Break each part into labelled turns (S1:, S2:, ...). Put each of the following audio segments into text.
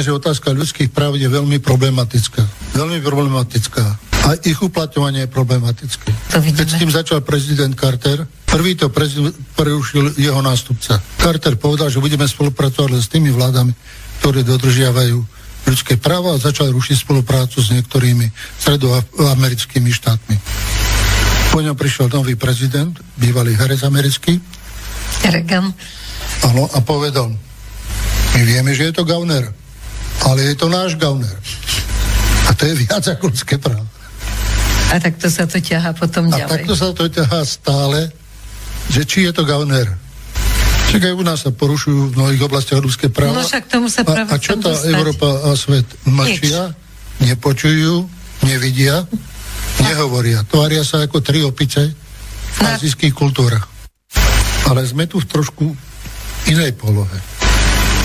S1: Samozrejme, že otázka ľudských práv je veľmi problematická. Veľmi problematická. A ich uplatňovanie je problematické. Keď s tým začal prezident Carter, prvý to prezident prerušil jeho nástupca. Carter povedal, že budeme spolupracovať s tými vládami, ktoré dodržiavajú ľudské práva a začal rušiť spoluprácu s niektorými stredoamerickými štátmi. Po ňom prišiel nový prezident, bývalý herec americký,
S2: Reagan.
S1: Áno, a povedal, my vieme, že je to gauner, ale je to náš gauner. A to je viac ako ľudské právo.
S2: A takto sa to ťahá potom
S1: A
S2: ďalej.
S1: takto sa to ťahá stále, že či je to gauner. Však aj u nás sa porušujú v mnohých oblastiach ľudské práva.
S2: No však tomu sa
S1: a,
S2: práve
S1: a čo
S2: chcem
S1: tá
S2: dostať.
S1: Európa a svet mlčia, nepočujú, nevidia, nehovoria. Tvária sa ako tri opice v azijských kultúrach. Ale sme tu v trošku inej polohe.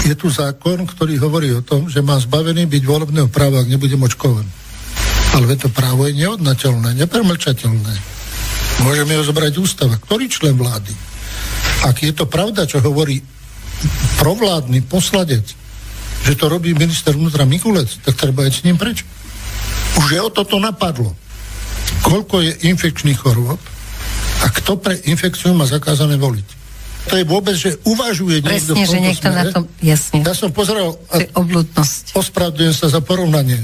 S1: Je tu zákon, ktorý hovorí o tom, že má zbavený byť volebného práva, ak nebudem očkovaný. Ale to právo je neodnateľné, nepremlčateľné. Môžeme ho zobrať ústava. Ktorý člen vlády? Ak je to pravda, čo hovorí provládny posladec, že to robí minister vnútra Mikulec, tak treba ísť s ním preč. Už je o toto napadlo. Koľko je infekčných chorôb a kto pre infekciu má zakázané voliť. To je vôbec, že uvažuje niekto
S2: Presne,
S1: v
S2: že niekto na
S1: smere.
S2: tom, jasne.
S1: Ja som pozeral,
S2: To je obludnosť.
S1: ospravedlňujem sa za porovnanie,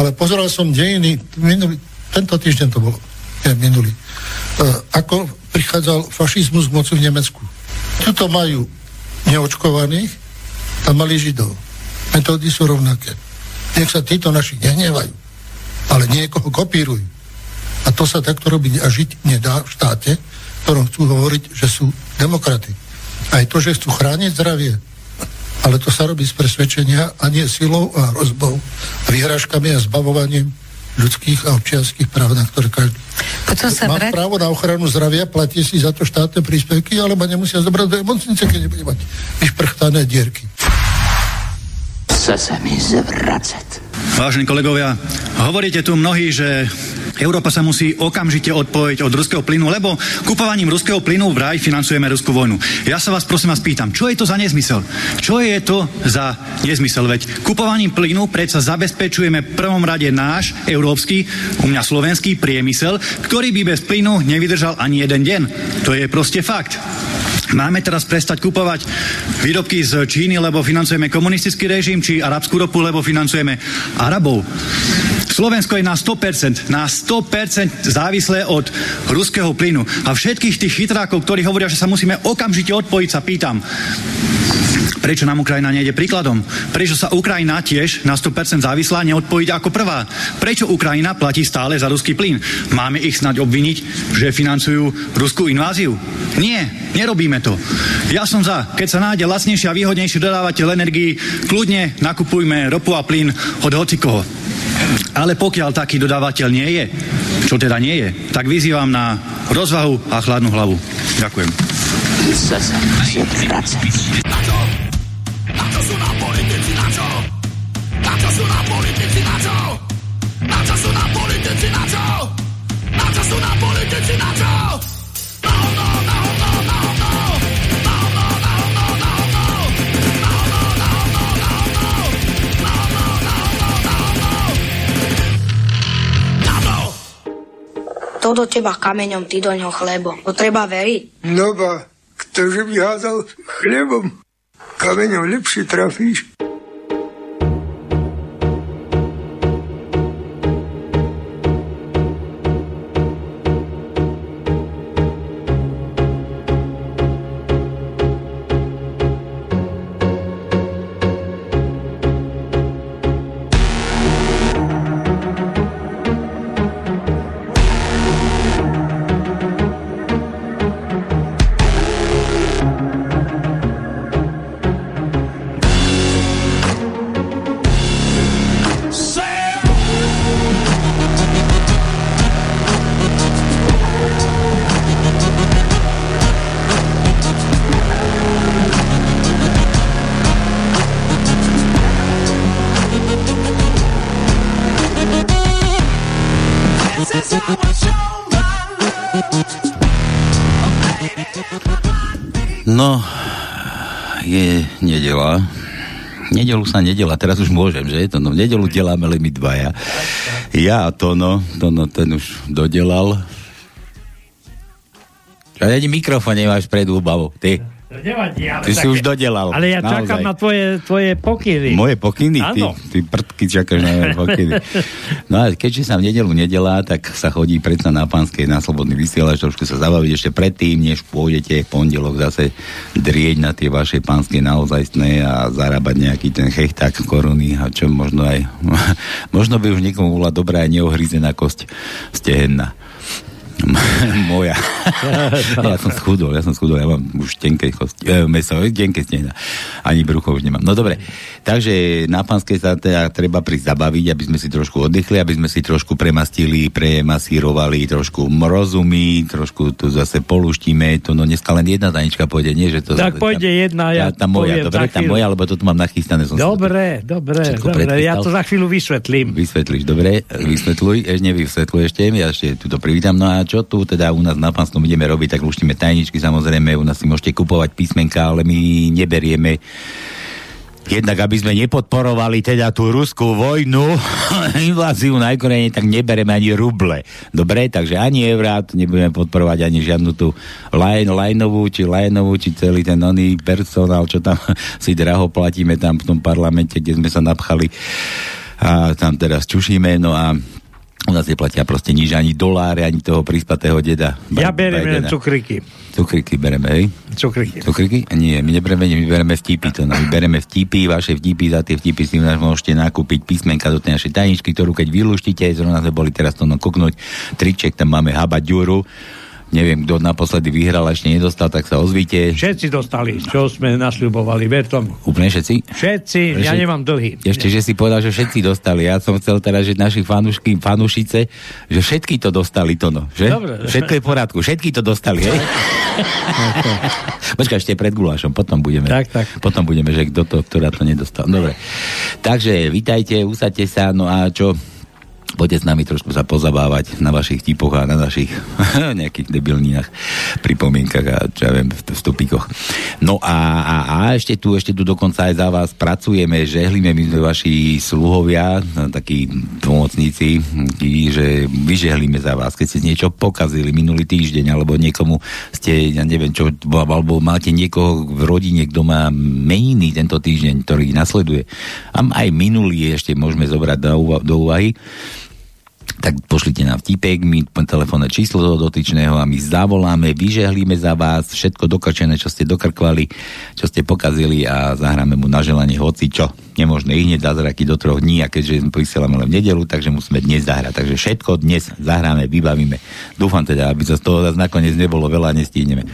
S1: ale pozeral som dejiny, minulý, tento týždeň to bolo, nie, minulý, uh, ako prichádzal fašizmus k moci v Nemecku. Tuto majú neočkovaných, tam mali židov. Metódy sú rovnaké. Nech sa títo naši nehnevajú, ale niekoho kopírujú. A to sa takto robiť a žiť nedá v štáte, ktorom chcú hovoriť, že sú demokrati. Aj to, že chcú chrániť zdravie, ale to sa robí z presvedčenia a nie silou a hrozbou, vyhrážkami a zbavovaním ľudských a občianských práv, na ktoré každý.
S2: Potom sa
S1: Mám
S2: vrát...
S1: právo na ochranu zdravia, platí si za to štátne príspevky, ale ma nemusia zobrať do nemocnice, keď nebude mať vyšprchtané dierky.
S3: Chce sa mi zvracať.
S4: Vážení kolegovia, hovoríte tu mnohí, že Európa sa musí okamžite odpojiť od ruského plynu, lebo kupovaním ruského plynu vraj financujeme ruskú vojnu. Ja sa vás prosím vás pýtam, čo je to za nezmysel? Čo je to za nezmysel? Veď kupovaním plynu predsa zabezpečujeme v prvom rade náš európsky, u mňa slovenský priemysel, ktorý by bez plynu nevydržal ani jeden deň. To je proste fakt. Máme teraz prestať kupovať výrobky z Číny, lebo financujeme komunistický režim, či arabskú ropu, lebo financujeme Arabov. Slovensko je na 100%, na 100% závislé od ruského plynu. A všetkých tých chytrákov, ktorí hovoria, že sa musíme okamžite odpojiť, sa pýtam, Prečo nám Ukrajina nejde príkladom? Prečo sa Ukrajina tiež na 100% závislá neodpojiť ako prvá? Prečo Ukrajina platí stále za ruský plyn? Máme ich snať obviniť, že financujú ruskú inváziu? Nie, nerobíme to. Ja som za, keď sa nájde lacnejší a výhodnejší dodávateľ energii, kľudne nakupujme ropu a plyn od hocikoho. Ale pokiaľ taký dodávateľ nie je, čo teda nie je, tak vyzývam na rozvahu a chladnú hlavu. Ďakujem.
S5: Sú na politici na čo? Na hovno, na hovno, na hovno. To.
S6: Do teba kameňom, ty do ňoho chlebo. To treba veriť.
S7: No ba, ktože by hádal chlebom, kameňom lepšie trafíš.
S8: Nedelu sa nedela, teraz už môžem, že? To, no, nedelu deláme len my dvaja. Ja a Tono, Tono ten už dodelal. A ani mikrofón nemáš pred úbavou, ty.
S9: Nevadí, ale
S8: Ty si už dodelal.
S9: Ale ja
S8: naozaj.
S9: čakám na tvoje, tvoje pokyny.
S8: Moje pokyny? Ty, ty prdky čakáš na moje pokyny. No a keďže sa v nedelu nedelá, tak sa chodí predsa na pánskej na slobodný vysielač, trošku sa zabaviť ešte predtým, než pôjdete v pondelok zase drieť na tie vaše pánske naozajstné a zarábať nejaký ten chechták koruny a čo možno aj možno by už niekomu bola dobrá aj neohryzená kosť stehenná. Moja. ja som schudol, ja som schudol, ja mám už tenké kosti, e, meso, tenké stehna. Ani brucho už nemám. No dobre, takže na pánskej sa teda treba prísť zabaviť, aby sme si trošku oddychli, aby sme si trošku premastili, premasírovali, trošku rozumy, trošku tu zase poluštíme, to no dneska len jedna tanička pôjde, nie? Že to,
S9: Tak pôjde jedna, ja
S8: tá, tá moja,
S9: poviem
S8: dobre, tá moja, lebo to tu mám nachystané. Som si to-
S9: Dobre, dobre, dobre, ja to za chvíľu vysvetlím.
S8: Vysvetlíš, dobre, vysvetľuj, ešte nevysvetľuj ešte, ja ešte tu to privítam. No a čo tu teda u nás na pánskom ideme robiť, tak luštíme tajničky, samozrejme, u nás si môžete kupovať písmenka, ale my neberieme Jednak, aby sme nepodporovali teda tú ruskú vojnu, inváziu na Ukrajine, tak nebereme ani ruble. Dobre, takže ani eurát, nebudeme podporovať ani žiadnu tú line, lineovú, či lineovú, či celý ten oný personál, čo tam si draho platíme tam v tom parlamente, kde sme sa napchali a tam teraz čušíme, no a u nás neplatia proste nič, ani doláre, ani toho prispatého deda.
S9: Ja beriem len cukriky.
S8: Cukriky bereme, hej?
S9: Cukriky.
S8: Cukriky? Nie, my nebereme, my bereme vtipy. To, no, my bereme vtipy, vaše vtipy, za tie vtipy si nás môžete nakúpiť písmenka do tej našej tajničky, ktorú keď vylúštíte, zrovna sme boli teraz to no, kuknúť, triček, tam máme haba ďuru, neviem, kto naposledy vyhral a ešte nedostal, tak sa ozvíte.
S9: Všetci dostali, čo sme nasľubovali, ver tomu.
S8: Úplne všetci?
S9: Všetci, ja
S8: Všetci?
S9: nemám dlhý.
S8: Ešte, že si povedal, že všetci dostali. Ja som chcel teraz, že naši fanúšky, fanúšice, že všetky to dostali, to no, že?
S9: Dobre.
S8: Všetko je v poriadku, všetky to dostali, hej? Počkaj, ešte pred gulášom, potom budeme.
S9: Tak, tak.
S8: Potom budeme, že kto to, ktorá to nedostal. Dobre. Takže, vítajte, usadte sa, no a čo? Poďte s nami trošku sa pozabávať na vašich tipoch a na našich nejakých debilninách, pripomienkach a čo ja viem, vstupíkoch. No a, a, a ešte tu, ešte tu dokonca aj za vás pracujeme, žehlíme, my sme vaši sluhovia, no, takí pomocníci, že vyžehlíme za vás, keď ste niečo pokazili minulý týždeň, alebo niekomu ste, ja neviem čo, alebo máte niekoho v rodine, kto má meniny tento týždeň, ktorý nasleduje. A aj minulý ešte môžeme zobrať do, do úvahy tak pošlite nám vtipek, my telefónne číslo do dotyčného a my zavoláme, vyžehlíme za vás všetko dokrčené, čo ste dokrkvali, čo ste pokazili a zahráme mu na želanie hoci čo. Nemožné ich hneď zázraky do troch dní a keďže vysielame len v nedelu, takže musíme dnes zahrať. Takže všetko dnes zahráme, vybavíme. Dúfam teda, aby sa z toho nakoniec nebolo veľa, nestihneme.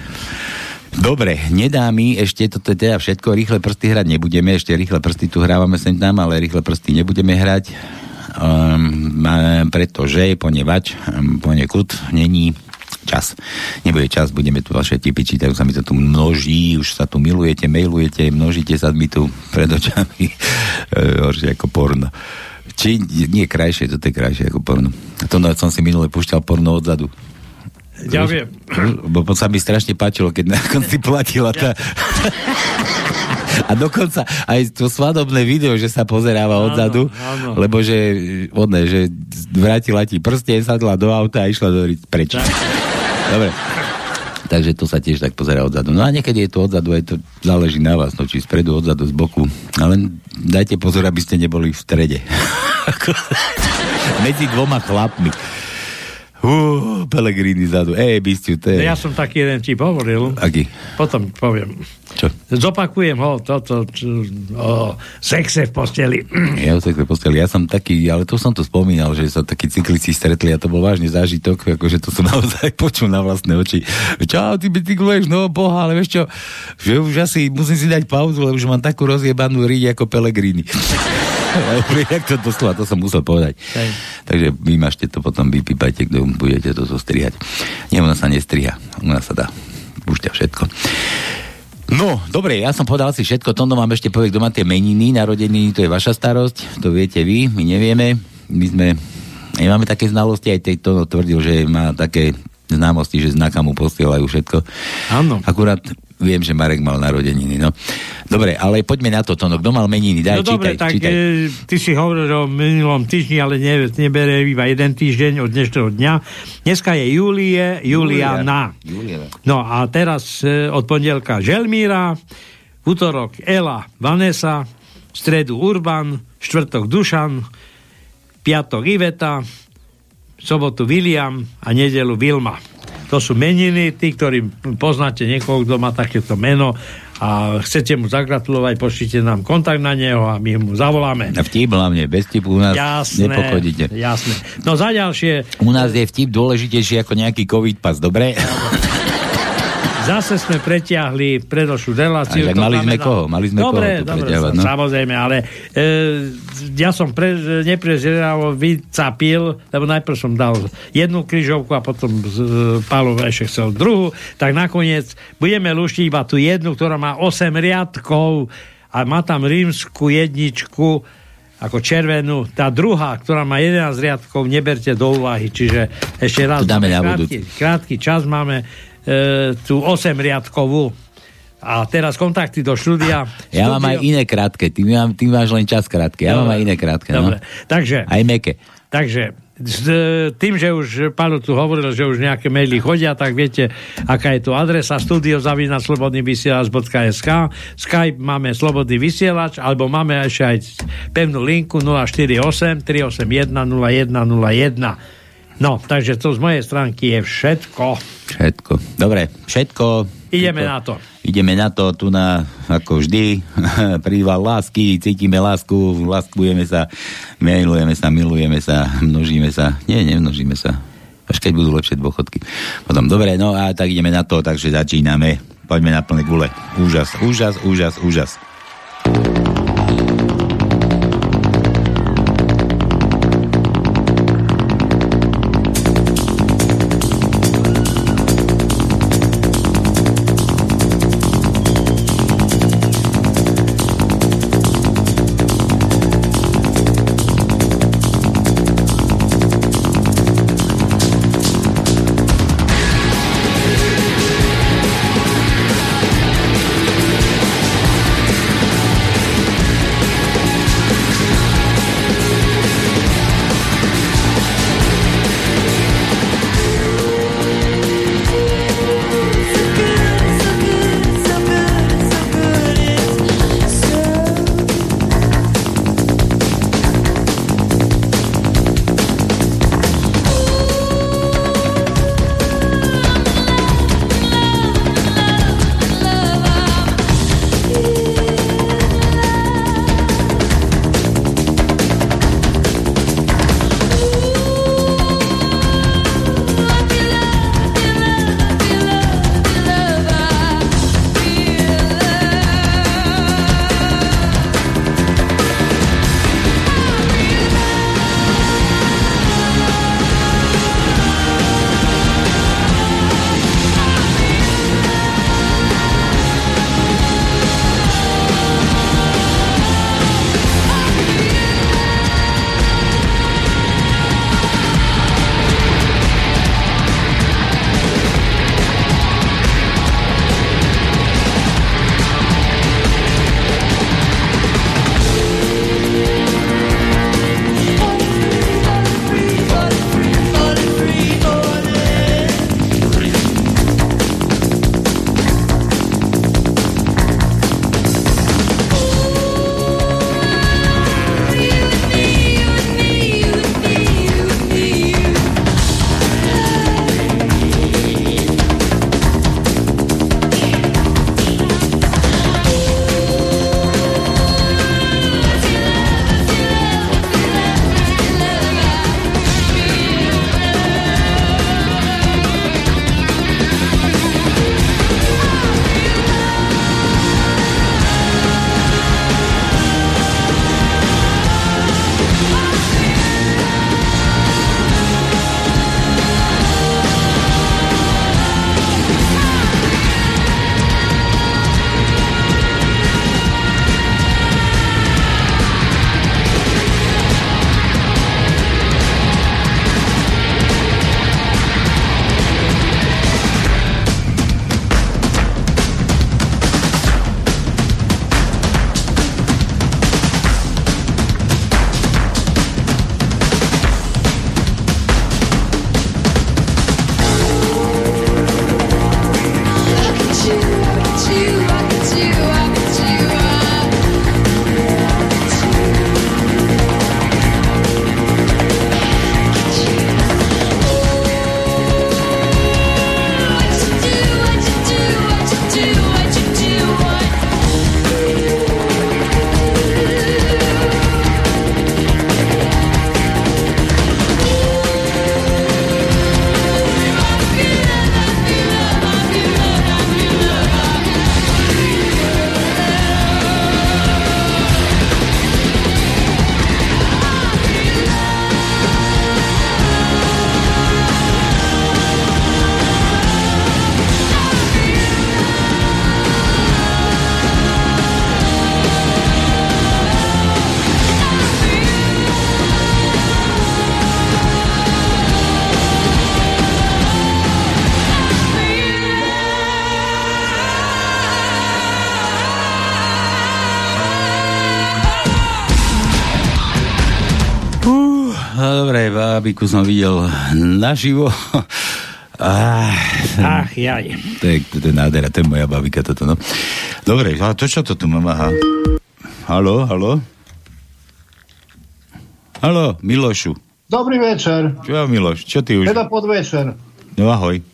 S8: Dobre, nedá mi ešte, toto teda všetko, rýchle prsty hrať nebudeme, ešte rýchle prsty tu hrávame sem tam, ale rýchle prsty nebudeme hrať, um, pretože ponevač, um, ponekud není čas. Nebude čas, budeme tu vaše tipy čítať, už sa mi to tu množí, už sa tu milujete, mailujete, množíte sa mi tu pred očami. E, horšie ako porno. Či nie krajšie, to je krajšie ako porno. To no, som si minule púšťal porno odzadu.
S9: Ja viem.
S8: Bo sa mi strašne páčilo, keď na konci platila tá... A dokonca aj to svadobné video, že sa pozeráva odzadu,
S9: áno.
S8: lebo že, odne, že vrátila ti prste, sadla do auta a išla do preč. Dobre. Takže to sa tiež tak pozerá odzadu. No a niekedy je to odzadu, aj to záleží na vás, no či spredu, odzadu, z boku. Ale dajte pozor, aby ste neboli v strede. Medzi dvoma chlapmi. Uh, Pelegrini zadu. Ej, bystiu, to je...
S9: Ja som taký jeden tip hovoril.
S8: Aký?
S9: Potom poviem.
S8: Čo?
S9: Zopakujem ho, toto, čo, o sexe v posteli.
S8: Ja o sexe v posteli. Ja som taký, ale to som to spomínal, že sa takí cyklisti stretli a to bol vážny zážitok, akože to som naozaj počul na vlastné oči. Čau, ty bicykluješ, no boha, ale vieš čo, že už asi musím si dať pauzu, lebo už mám takú rozjebanú ríď ako Pelegrini. Jak to doslova, to som musel povedať.
S9: Hej.
S8: Takže vymažte to potom, vypípajte, kto budete to zostrihať. Nie, ona sa nestriha, ona sa dá. Púšťa všetko. No, dobre, ja som povedal si všetko, Tondo mám ešte povedať, kto má tie meniny, narodeniny, to je vaša starosť, to viete vy, my nevieme, my sme, nemáme také znalosti, aj tej Tono tvrdil, že má také známosti, že znaka mu posielajú všetko.
S9: Áno.
S8: Akurát viem, že Marek mal narodeniny, no. Dobre, ale poďme na to, Tono, kto mal meniny, daj,
S9: no dobre,
S8: čítaj,
S9: tak
S8: čítaj.
S9: e, ty si hovoril o minulom týždni, ale ne, nebere iba jeden týždeň od dnešného dňa. Dneska je Julie, Juliana.
S8: Julia.
S9: No a teraz e, od pondelka Želmíra, útorok Ela, Vanessa, stredu Urban, štvrtok Dušan, piatok Iveta, sobotu William a nedelu Vilma. To sú meniny, tí, ktorí poznáte niekoho, kto má takéto meno a chcete mu zagratulovať, pošlite nám kontakt na neho a my mu zavoláme.
S8: Vtip hlavne, bez tipu u nás
S9: Jasné,
S8: nepochodíte.
S9: jasné. No za ďalšie,
S8: U nás je vtip dôležitejší ako nejaký covid pas, dobre?
S9: Zase sme pretiahli predošlú reláciu.
S8: Tak mali sme koho? Mali sme
S9: dobre,
S8: koho
S9: dobre,
S8: no?
S9: samozrejme, ale e, ja som pre, neprezeravo vycapil, lebo najprv som dal jednu kryžovku a potom e, ešte chcel druhú, tak nakoniec budeme luštiť iba tú jednu, ktorá má 8 riadkov a má tam rímsku jedničku ako červenú. Tá druhá, ktorá má 11 riadkov, neberte do úvahy. Čiže ešte raz,
S8: To dáme
S9: krátky, krátky čas máme tú 8 riadkovú. A teraz kontakty do štúdia.
S8: Ja mám aj iné krátke, ty, mám, ty máš len čas krátke, ja mám aj iné krátke.
S9: Dobre,
S8: No.
S9: takže,
S8: Aj meké.
S9: takže s e, tým, že už Pálo tu hovoril, že už nejaké maily chodia, tak viete, aká je tu adresa studiozavinaclobodnyvysielac.sk Skype máme Slobodný vysielač, alebo máme ešte aj pevnú linku 048 381 0101. No, takže to z mojej stránky je všetko.
S8: Všetko. Dobre, všetko.
S9: Ideme
S8: všetko.
S9: na to.
S8: Ideme na to, tu na, ako vždy, príval lásky, cítime lásku, láskujeme sa, milujeme sa, milujeme sa, množíme sa. Nie, nemnožíme sa. Až keď budú lepšie dôchodky. Potom, dobre, no a tak ideme na to, takže začíname. Poďme na plné gule. Úžas, úžas, úžas, úžas. Bábiku som videl naživo. Ah,
S9: Ach, jaj.
S8: to, je, to je nádhera, to je moja babika toto, no. Dobre, a to čo to tu mám? Aha. Halo, halo? Halo, Milošu.
S10: Dobrý večer.
S8: Čo Miloš, čo ty už?
S10: Teda podvečer.
S8: No ahoj.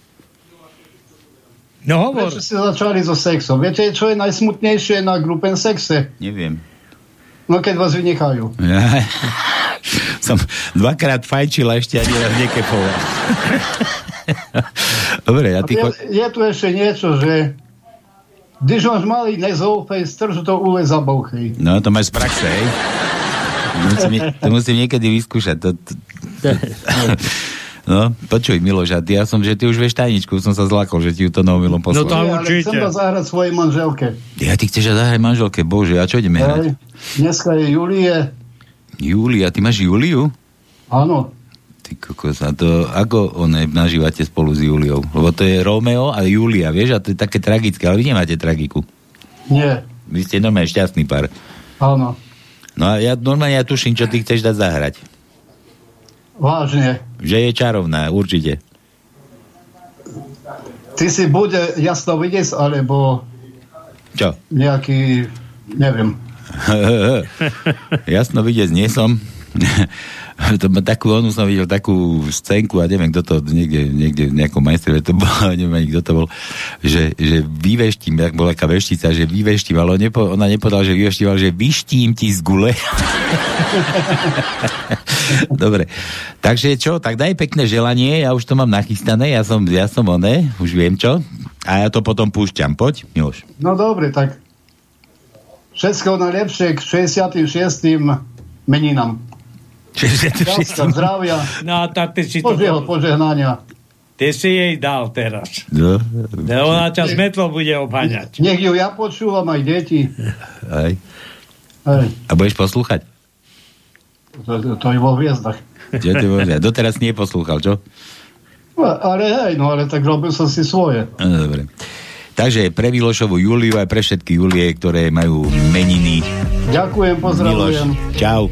S9: No hovor.
S10: Prečo ste začali so sexom? Viete, čo je najsmutnejšie na grupen sexe?
S8: Neviem.
S10: No keď vás vynechajú.
S8: Ja, som dvakrát fajčil a ešte ani raz nekepoval. Dobre, a ty...
S10: je, je tu ešte niečo, že když máš malý nezoufej, strž to ule za bouchy.
S8: No, to máš z praxe, hej? Musím, to musím niekedy vyskúšať. To, to... No, počuj, Miloš, a ty, ja som, že ty už vieš tajničku, som sa zlakol, že ti ju to na omylom poslal.
S9: No to určite.
S10: chcem to zahrať svojej manželke.
S8: Ja, ty chceš zahrať manželke, bože, a čo ideme hrať?
S10: Dneska je Julie.
S8: Júlia, ty máš Júliu?
S10: Áno.
S8: Ty kokos, a to, ako one nažívate spolu s Júliou? Lebo to je Romeo a Júlia, vieš, a to je také tragické, ale vy nemáte tragiku.
S10: Nie.
S8: Vy ste normálne šťastný pár.
S10: Áno.
S8: No a ja normálne ja tuším, čo ty chceš dať zahrať.
S10: Vážne.
S8: Že je čarovná, určite.
S10: Ty si bude jasno vidieť, alebo
S8: Čo?
S10: nejaký, neviem.
S8: Jasno vidieť nie som. takú, onu som videl takú scénku a neviem, kto to niekde, niekde v nejakom majstre to bol, neviem ani kto to bol, že, že vyveštím, jak bola taká veštica, že vyveštím, ale nepo, ona nepovedala, že vyveštím, ale že vyštím ti z gule. Dobre, takže čo, tak daj pekné želanie, ja už to mám nachystané, ja som, ja som oné, už viem čo, a ja to potom púšťam, poď, Miloš.
S10: No dobre, tak všetko najlepšie k 66. meninám. Šťastia, zdravia,
S9: No a tak ty si to...
S10: Božieho požehnania.
S9: Ty si jej dal teraz.
S8: No,
S9: No, ona ťa s metlou bude obhaňať.
S10: Nech ju ja počúvam, aj deti.
S8: aj.
S10: Hej,
S8: A budeš poslúchať?
S10: to, to je vo hviezdach.
S8: Čo ty povedal? Doteraz nie poslúchal, čo?
S10: No, Ale hej, no ale tak robil som si svoje.
S8: No, dobre. Takže pre Milošovu Juliu aj pre všetky Julie, ktoré majú meniny.
S10: Ďakujem,
S8: Miloš,
S10: pozdravujem.
S8: čau.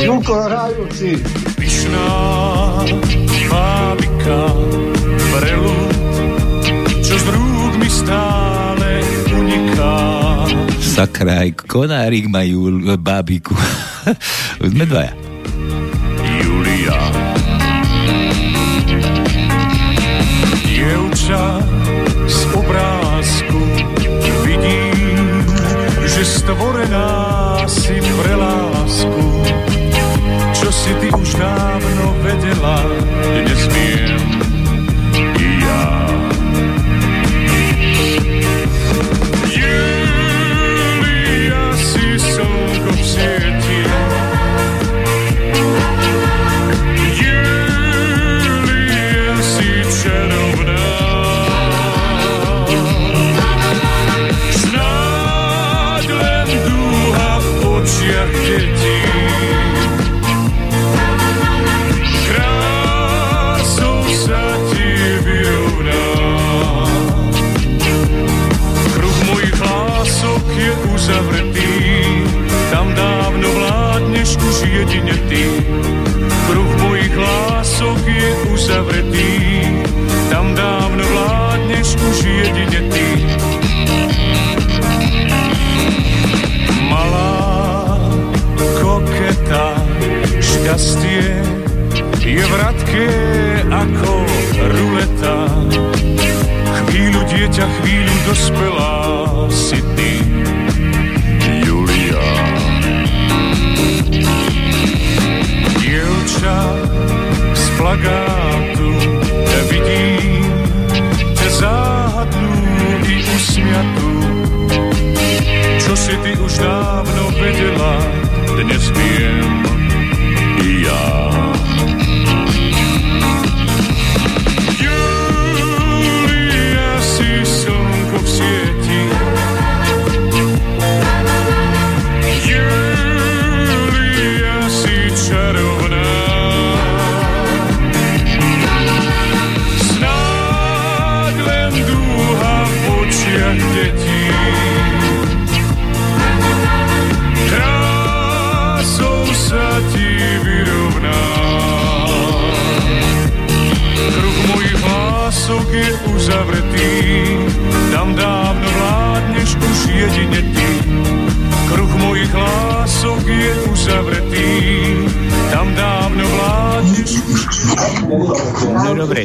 S10: Julko hrajúci.
S11: Pyšná bábika vrelu, čo z rúk mi stále uniká.
S8: Sakra, aj konárik majú. Už sme dvaja.
S11: Julia. Dievča z obrázku vidím, že stvorená si pre lásku. Čo si ty už dávno vedela, vratké ako ruleta. Chvíľu dieťa, chvíľu dospelá si ty, Julia. Dievča z plagátu vidím ťa záhadnú i usmiatú. Čo si ty už dávno vedela, dnes viem zavretý, tam dávno vládne.
S8: No dobre.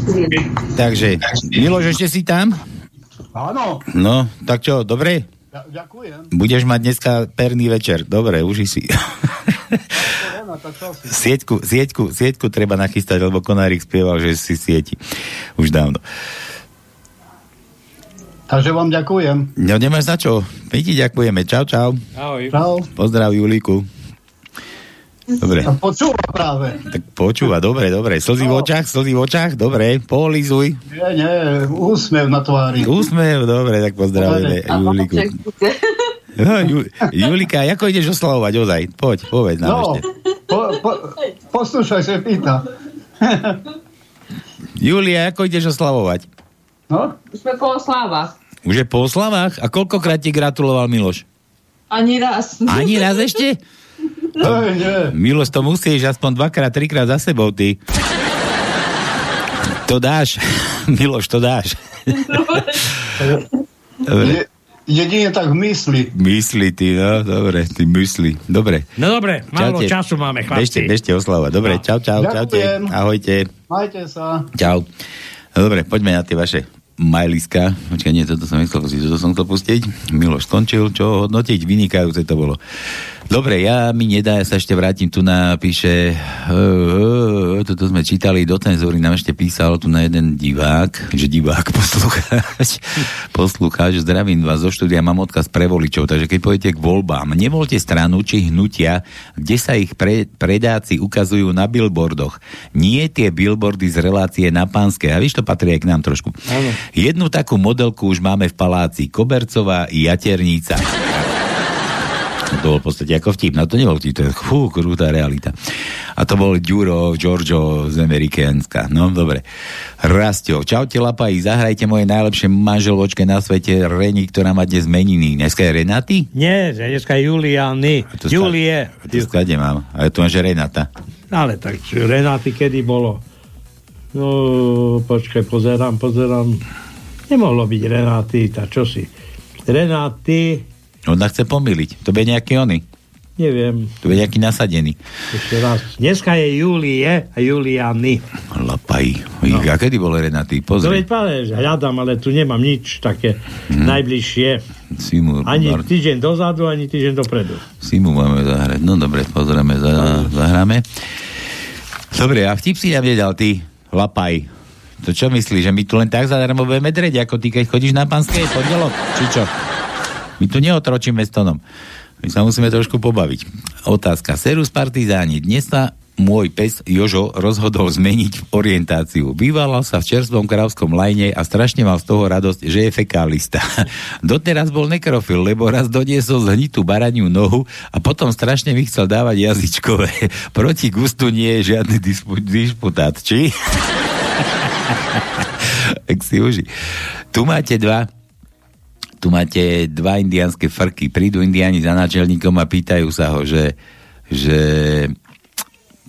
S8: Takže, Miloš, ešte si tam?
S10: Áno.
S8: No, tak čo, dobre?
S10: Ďakujem.
S8: Budeš mať dneska perný večer. Dobre, uži si. sieťku, sieťku, sieťku treba nachystať, lebo Konárik spieval, že si sieti. Už dávno.
S10: Takže vám ďakujem.
S8: No nemáš za čo. My ti ďakujeme. Čau, čau.
S9: Ahoj.
S10: Čau.
S8: Pozdrav Julíku. Dobre,
S10: A počúva práve.
S8: tak počúva, dobre, dobre. Slzy v očách, slzy v očách, dobre, polizuj.
S10: Nie, nie, úsmev na tvári.
S8: Úsmev, dobre, tak pozdravujeme Julíku. No, Ju, Julika, ako ideš oslavovať ozaj? Poď, povedz nám
S10: No,
S8: ešte.
S10: po, po, poslúšaj sa pýta.
S8: Julia, ako ideš oslavovať?
S10: No,
S12: Už sme po oslavách.
S8: Už je po oslavách? A koľkokrát ti gratuloval Miloš?
S12: Ani raz.
S8: Ani raz ešte?
S10: Nie.
S8: Miloš, to musíš aspoň dvakrát, trikrát za sebou, ty. To dáš. Miloš, to dáš. Dobre.
S10: Je, jedine tak mysli.
S8: Mysli ty, no, dobre, ty mysli. Dobre.
S9: No dobre, málo
S8: Čaute.
S9: času máme, chlapci.
S8: bežte oslavovať. Dobre, čau, čau, čaute. Ahojte.
S10: Majte sa.
S8: Čau. No, dobre, poďme na tie vaše majliska. Počkaj, nie, toto som myslel, si toto som chcel pustiť. Miloš skončil, čo hodnotiť? Vynikajúce to bolo. Dobre, ja mi nedá, ja sa ešte vrátim, tu napíše, uh, uh, toto sme čítali, do cenzúry nám ešte písal tu na jeden divák, že divák, poslucháč, poslucháč, zdravím vás zo štúdia, mám odkaz pre voličov, takže keď pôjdete k voľbám, nevolte stranu či hnutia, kde sa ich pre, predáci ukazujú na billboardoch. Nie tie billboardy z relácie na pánske, a víš, to patrí aj k nám trošku.
S9: Áno.
S8: Jednu takú modelku už máme v paláci, Kobercová Jaternica. To bol v podstate ako vtip. No to nebol vtip, to je fú, krutá realita. A to bol Ďuro, Giorgio z Amerikánska. No, dobre. Rastio. Čaute, Lapaji, zahrajte moje najlepšie manželočke na svete, Reni, ktorá má dnes meniny. Dneska je Renaty?
S9: Nie, že dneska Juliany.
S8: A to
S9: Julie.
S8: To skade mám. A tu máš Renata.
S9: Ale tak čo, Renáty kedy bolo? No, počkaj, pozerám, pozerám. Nemohlo byť Renáty, tá čo si? Renáty,
S8: Ona chce pomýliť. To bude nejaký oný.
S9: neviem,
S8: To bude nejaký nasadený.
S9: ešte raz. Dneska je Julie a Juliany.
S8: Lapaj. No. A kedy bol Renaty?
S9: To
S8: Pozri.
S9: veď páne, hľadám, ale tu nemám nič také
S8: Mhm.
S9: najbližšie.
S8: Simu,
S9: Ani
S8: Mar-
S9: týždeň dozadu, ani týždeň dopredu.
S8: Simu máme zahrať. No dobre, pozrieme, za, zahráme. Dobre, a vtip si nám nedal ty, Lapaj. To čo myslíš, že my tu len tak zadarmo budeme dreť, ako ty, keď chodíš na panské pondelok? Či čo? My tu neotročíme s tonom. My sa musíme trošku pobaviť. Otázka. Serus partizáni. Dnes sa môj pes Jožo rozhodol zmeniť orientáciu. Bývala sa v čerstvom kravskom lajne a strašne mal z toho radosť, že je fekálista. Doteraz bol nekrofil, lebo raz doniesol zhnitú baraniu nohu a potom strašne mi chcel dávať jazyčkové. Proti gustu nie je žiadny dispu, disputát, či? tak si uži. Tu máte dva tu máte dva indiánske frky. Prídu indiáni za náčelníkom a pýtajú sa ho, že, že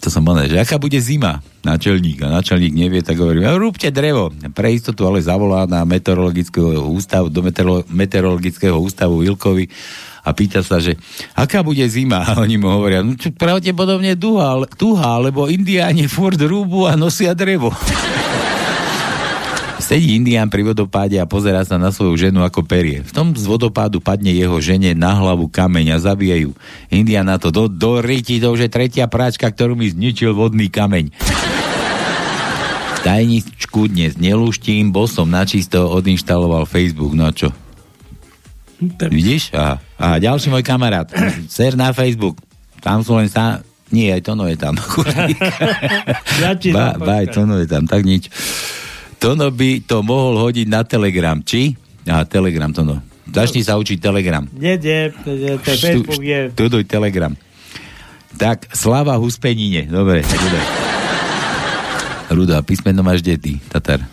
S8: to som povedal, že aká bude zima náčelník a náčelník nevie, tak hovorí, no, rúbte drevo. Pre istotu ale zavolá na meteorologického ústavu, do meteoro, meteorologického ústavu Vilkovi a pýta sa, že aká bude zima? A oni mu hovoria, no pravdepodobne duha, tuha, lebo indiáni furt rúbu a nosia drevo. Sedí Indián pri vodopáde a pozerá sa na svoju ženu ako perie. V tom z vodopádu padne jeho žene na hlavu kameň a zabije ju. Indián na to do, do riti, to už je tretia práčka, ktorú mi zničil vodný kameň. Tajničku dnes nelúštím, bol som načisto odinštaloval Facebook, no a čo? Vidíš? Aha. A ďalší môj kamarát, ser na Facebook. Tam sú len sa... Nie, aj Tono je tam. Ba, ba, aj. Tono je tam, tak nič. Tono by to mohol hodiť na Telegram, či? Aha, Telegram, Tono. Začni sa učiť Telegram.
S9: Nie, nie, Facebook je...
S8: Študuj Telegram. Tak, Slava Huspenine. Dobre, dobre. Rudo, a písmeno máš kde ty, Tatar?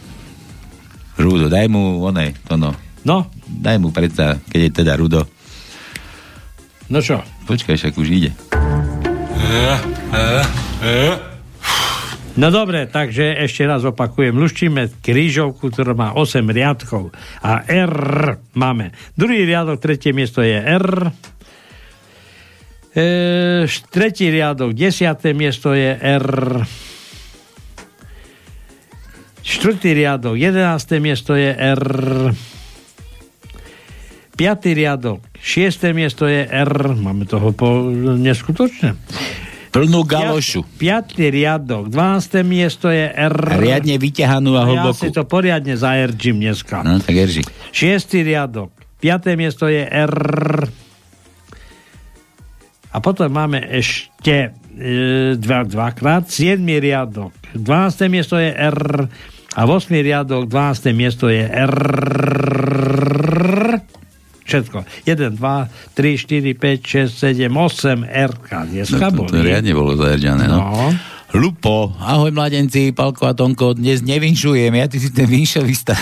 S8: Rudo, daj mu, oné, Tono.
S9: No,
S8: Daj mu predsa, keď je teda Rudo.
S9: no čo?
S8: Počkaj, však už ide.
S9: No dobre, takže ešte raz opakujem. Luštíme krížovku, ktorá má 8 riadkov. A R máme. Druhý riadok, tretie miesto je R. E, tretí riadok, desiaté miesto je R. Štvrtý riadok, 11. miesto je R. Piatý riadok, 6. miesto je R. Máme toho po neskutočne.
S8: Plnú galošu.
S9: Piatý riadok, 12. miesto je R.
S8: Riadne vyťahanú a
S9: Ja
S8: hlbokú.
S9: si to poriadne zaeržím dneska.
S8: No, tak erži.
S9: Šiestý riadok. Piaté miesto je R. A potom máme ešte e, dva, dvakrát. Siedmý riadok. 12. miesto je R. A 8. riadok, 12. miesto je R. Všetko. 1, 2, 3, 4, 5, 6, 7, 8 R. Dneska
S8: No, to, to riadne bolo zajerďané, no.
S9: No.
S8: Lupo, ahoj mladenci, Palko a Tonko, dnes nevinšujem, ja ty si ten vinšovista.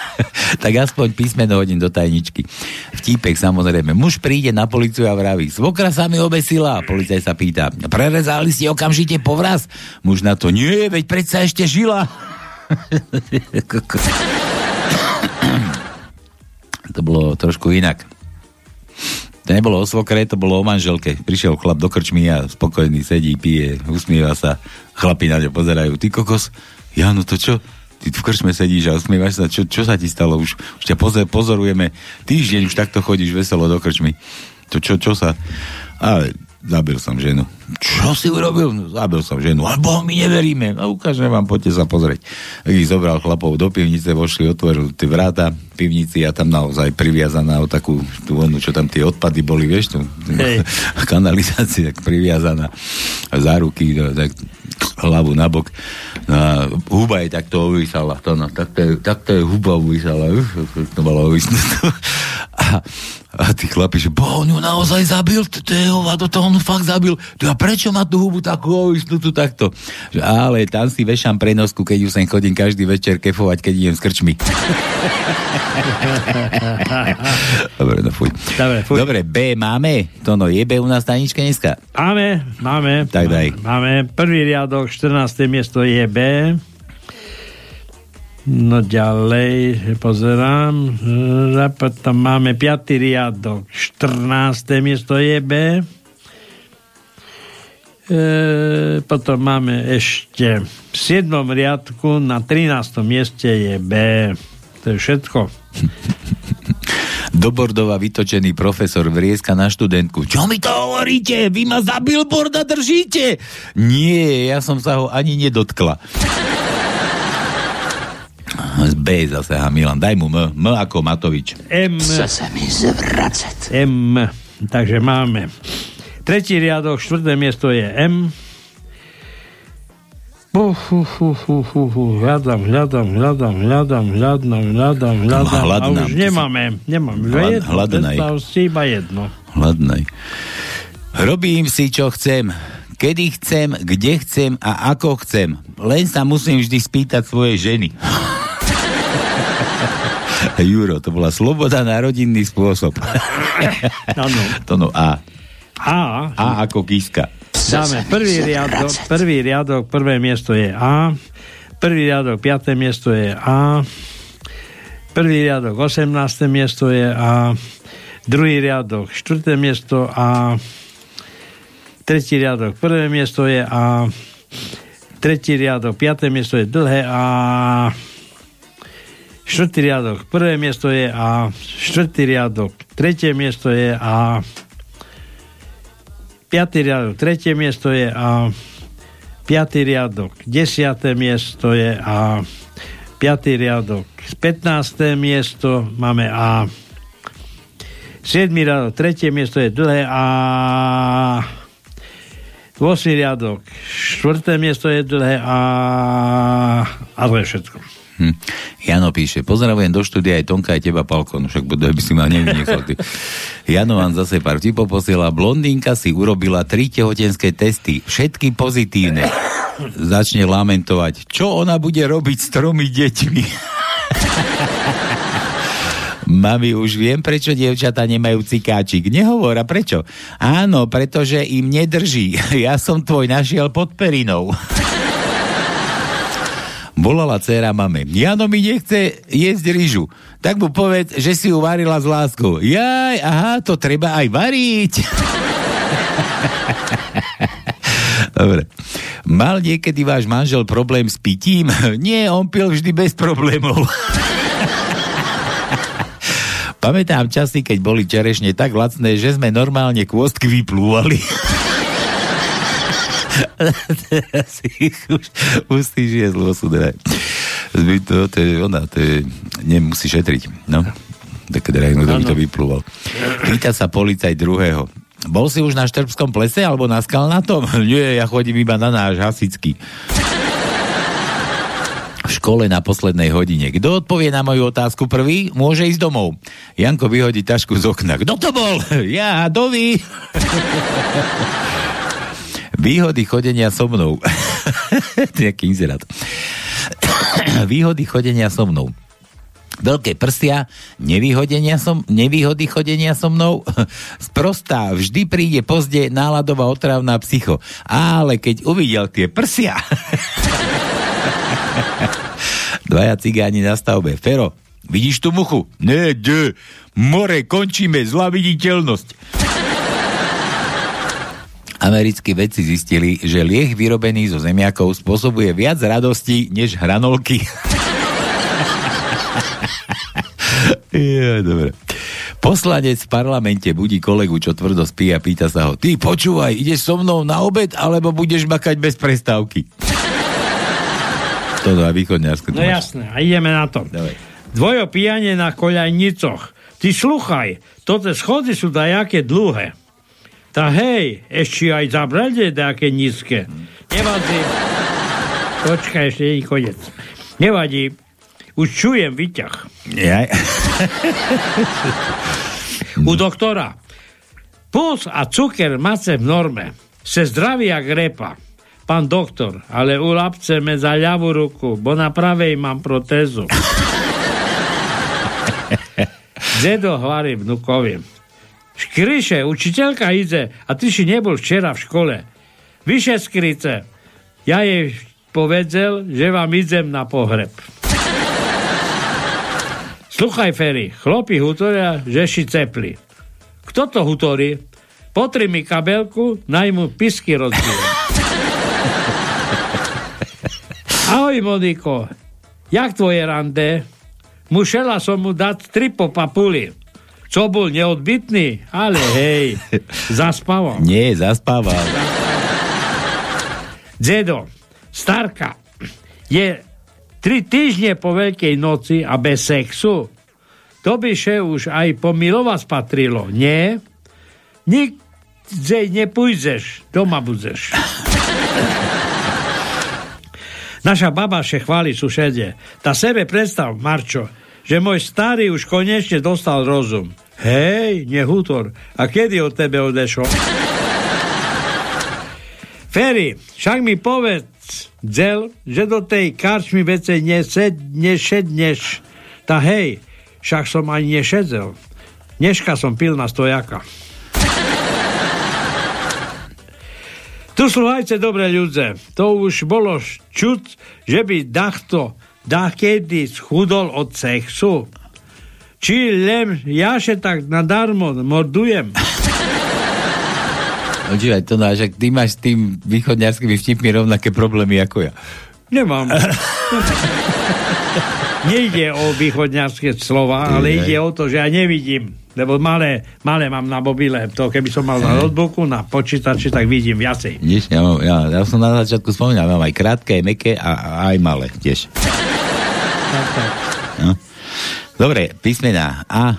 S8: tak aspoň písmeno hodím do tajničky. Vtípek samozrejme. Muž príde na policiu a vraví, svokra sa mi obesila. Policaj sa pýta, prerezali ste okamžite povraz? Muž na to, nie, veď predsa ešte žila. to bolo trošku inak. To nebolo o svokre, to bolo o manželke. Prišiel chlap do krčmy a spokojný sedí, pije, usmieva sa. Chlapi na ňo pozerajú. Ty kokos, Jano, to čo? Ty v krčme sedíš a usmievaš sa. Čo, čo sa ti stalo? Už, už ťa pozor, pozorujeme. Týždeň už takto chodíš veselo do krčmy. To čo, čo sa... Ale zabil som ženu. Čo si urobil? No, zabil som ženu. Ale Boh, my neveríme. No ukážem vám, poďte sa pozrieť. Tak ich zobral chlapov do pivnice, vošli, otvoril tie vráta pivnici a tam naozaj priviazaná o takú tú onu, čo tam tie odpady boli, vieš, tu,
S9: Hej.
S8: kanalizácia tak priviazaná za ruky, no, tak hlavu na bok. No a huba jej takto ovysala. To, no, takto, je, takto je huba ovysala. Uf, to malo ovysnúť. A, a tí chlapi, že bo, on ju naozaj zabil, to, je hovado, to on fakt zabil. To a prečo má tú hubu takú ovysnutú takto? Že, ale tam si vešam prenosku, keď ju sem chodím každý večer kefovať, keď idem s krčmi. Dobre, no fuj.
S9: Dobre, fuj.
S8: Dobre, B máme. To no, je B u nás tajnička dneska?
S9: Máme, máme.
S8: Tak daj.
S9: Máme prvý riadok, 14. miesto je B. No ďalej, pozerám. Potom máme 5. riadok, 14. miesto je B. E, potom máme ešte v 7. riadku na 13. mieste je B. To je všetko.
S8: Do Bordova vytočený profesor vrieska na študentku. Čo mi to hovoríte? Vy ma za billboarda držíte? Nie, ja som sa ho ani nedotkla. B zase, ha, Milan, daj mu M. M ako Matovič.
S9: M.
S3: Chce se mi zvracet.
S9: M. Takže máme. Tretí riadok, štvrté miesto je M. Hľadám, hľadám, hľadám, hľadám, hľadám, hľadám, hľadám.
S8: hľadnám,
S9: A už nemáme, nemáme.
S8: Hlad-
S9: si iba jedno.
S8: Hladnej. Robím si, čo chcem. Kedy chcem, kde chcem a ako chcem. Len sa musím vždy spýtať svoje ženy. Juro, to bola sloboda na rodinný spôsob.
S9: Áno.
S8: to no A.
S9: A.
S8: A ako kíska.
S9: Dáme prvý riadok, prvý riadok, prvé miesto je A. Prvý riadok, piaté miesto je A. Prvý riadok, 18. miesto je A. Druhý riadok, štvrté miesto A. Tretí riadok, prvé miesto je A. Tretí riadok, piaté miesto je dlhé A. Štvrtý riadok, prvé miesto je A. Štvrtý riadok, tretie miesto je A. Piatý riadok, tretie miesto je A. Piatý riadok, desiaté miesto je A. Piatý riadok, 15. miesto máme A. 7. riadok, tretie miesto je dlhé A. 8. riadok, štvrté miesto je dlhé A. A to je všetko.
S8: Hm. Jano píše, pozdravujem do štúdia aj Tonka, aj teba, Palko, no však bude, by si ma nevynechal. Ty. Jano vám zase pár tipov posiela. Blondínka si urobila tri tehotenské testy, všetky pozitívne. Začne lamentovať, čo ona bude robiť s tromi deťmi. Mami, už viem, prečo dievčatá nemajú cikáčik. Nehovor, a prečo? Áno, pretože im nedrží. Ja som tvoj našiel pod perinou. Volala dcera mame. Jano mi nechce jesť ryžu. Tak mu povedz, že si ju varila s láskou. Jaj, aha, to treba aj variť. Dobre. Mal niekedy váš manžel problém s pitím? Nie, on pil vždy bez problémov. Pamätám časy, keď boli čerešne tak lacné, že sme normálne kôstky vyplúvali. Teraz ich už musíš jesť losudre. To, to je ona, to je, nemusí šetriť. No. Tak teda kto by to vyplúval. Pýta sa policaj druhého. Bol si už na Štrbskom plese alebo na Skalnatom? Nie, ja chodím iba na náš hasický. V škole na poslednej hodine. Kto odpovie na moju otázku prvý, môže ísť domov. Janko vyhodí tašku z okna. Kto to bol? Ja, Dovi. Výhody chodenia so mnou. Nejaký inzerát. Výhody chodenia so mnou veľké prsia, som, nevýhody chodenia so mnou, sprostá, vždy príde pozde náladová otravná psycho. Ale keď uvidel tie prsia, dvaja cigáni na stavbe, Fero, vidíš tú muchu? Ne, de, more, končíme, zlá viditeľnosť. Americkí vedci zistili, že lieh vyrobený zo zemiakov spôsobuje viac radosti než hranolky. ja, dobre. Poslanec v parlamente budí kolegu, čo tvrdo spí a pýta sa ho, ty počúvaj, ideš so mnou na obed, alebo budeš makať bez prestávky? to na východňarské.
S9: No jasné, a ideme na to.
S8: Dobre.
S9: Dvojo pijanie na koľajnicoch. Ty sluchaj, toto schody sú dajaké dlhé. Tá hej, ešte aj za brade dajaké nízke. Nevadí. Počkaj, ešte nie koniec. Nevadí, už čujem výťah.
S8: Ja.
S9: U doktora. Puls a cuker máte v norme. Se zdraví jak repa. Pán doktor, ale ulapceme za ľavú ruku, bo na pravej mám protézu. Dedo hovorí vnukovi. Škriše, učiteľka ide a ty si nebol včera v škole. Vyše skryce. Ja jej povedzel, že vám idem na pohreb. Sluchaj, Ferry, chlopi hutoria, že si cepli. Kto to hutorí? Potri mi kabelku, najmu pisky rozbijem. Ahoj, Moniko. Jak tvoje rande? Musela som mu dať tri po papuli. Co bol neodbitný? Ale hej, zaspával.
S8: Nie, zaspával.
S9: Dedo, starka, je tri týždne po Veľkej noci a bez sexu. To by še už aj po milova spatrilo, nie? Nikde nepújdeš, doma budeš. Naša baba še chváli sušede. Ta sebe predstav, Marčo, že môj starý už konečne dostal rozum. Hej, nehútor. A kedy od tebe odešol? Ferry, však mi povedz, Dzel, že do tej karčmy vece nesed, nešedneš. Ta hej, však som ani nešedzel. Dneška som pil na stojaka. Tu sluhajte, dobré ľudze, to už bolo čut, že by dachto kedy schudol od sexu. Či len ja še tak nadarmo mordujem.
S8: Počúvaj, to náš, ty máš s tým východňarskými vtipmi rovnaké problémy ako ja.
S9: Nemám. Nejde o východňarské slova, ale ide o to, že ja nevidím. Lebo malé, malé mám na mobile. To keby som mal na notebooku, na počítači, tak vidím viacej.
S8: Vidíš, ja, mám, ja, ja som na začiatku spomínal, mám aj krátke, aj meké a, a aj malé tiež.
S9: Tak, tak.
S8: No. Dobre, písmená A.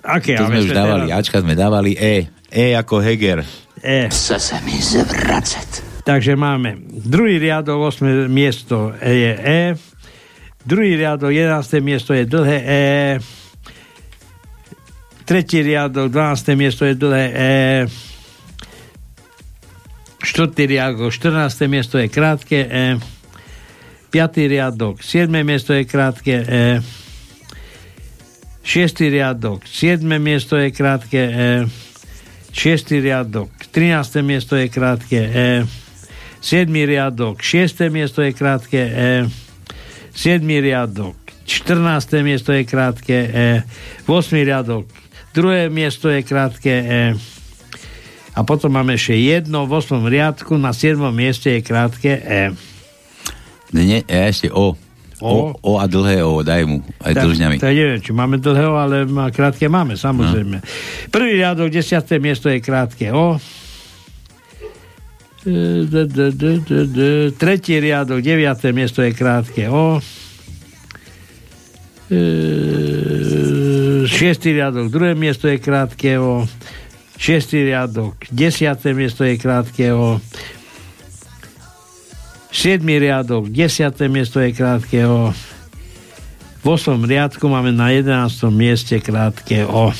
S9: Aké?
S8: To sme už dávali, Ačka sme dávali E. E ako Heger.
S9: E.
S3: Chce se mi zvracet.
S9: Takže máme druhý riadok, 8. miesto E je E. Druhý riadok, 11. miesto je dlhé E. Tretí riadok, 12. miesto je dlhé E. Štvrtý riadok, 14. miesto je krátke E. Piatý riadok, 7. miesto je krátke E. Šiestý riadok, 7. miesto je krátke E. Šiestý riadok, 13. miesto je krátke E. 7. riadok, 6. miesto je krátke E. 7. riadok, 14. miesto je krátke E. 8. riadok, 2. miesto je krátke E. A potom máme ešte jedno v 8. riadku, na 7. mieste je krátke E.
S8: Nie, ešte O. O, o a dlhé O, daj mu, aj
S9: Tak,
S8: dlžňami.
S9: To neviem, či máme dlhého, ale má- krátke máme, samozrejme. Prvý riadok, 10. miesto je krátke O. E, d, d. Tretí riadok, 9. miesto je krátke O. E, Šiestý riadok, druhé miesto je krátke O. Šiestý riadok, 10. miesto je krátke O. 7. riadok, 10. miesto je krátke O. V 8. riadku máme na 11. mieste krátke O.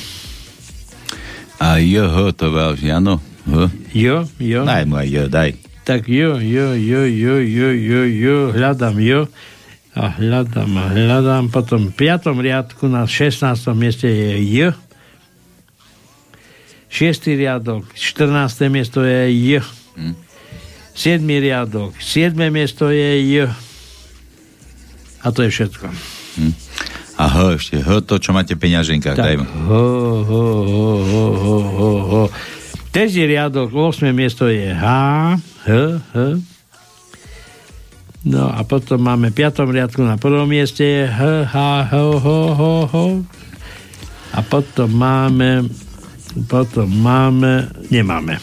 S8: A JH to váži, áno? H?
S9: Jo, jo.
S8: Daj mu aj J, daj.
S9: Tak jo, jo, jo, jo, jo, jo, jo, hľadám jo. A hľadám a hľadám. Potom v 5. riadku na 16. mieste je J. 6. riadok, 14. miesto je J. 7. riadok, 7. miesto je J. A to je všetko.
S8: A H ešte, H to, čo máte v peňaženkách, daj mu.
S9: Ho, ho, ho, ho, ho, ho, ho. Riadok, 8. miesto je H, H, H. No a potom máme v 5. riadku na prvom mieste H, H, H, H, H, H. A potom máme potom máme, nemáme.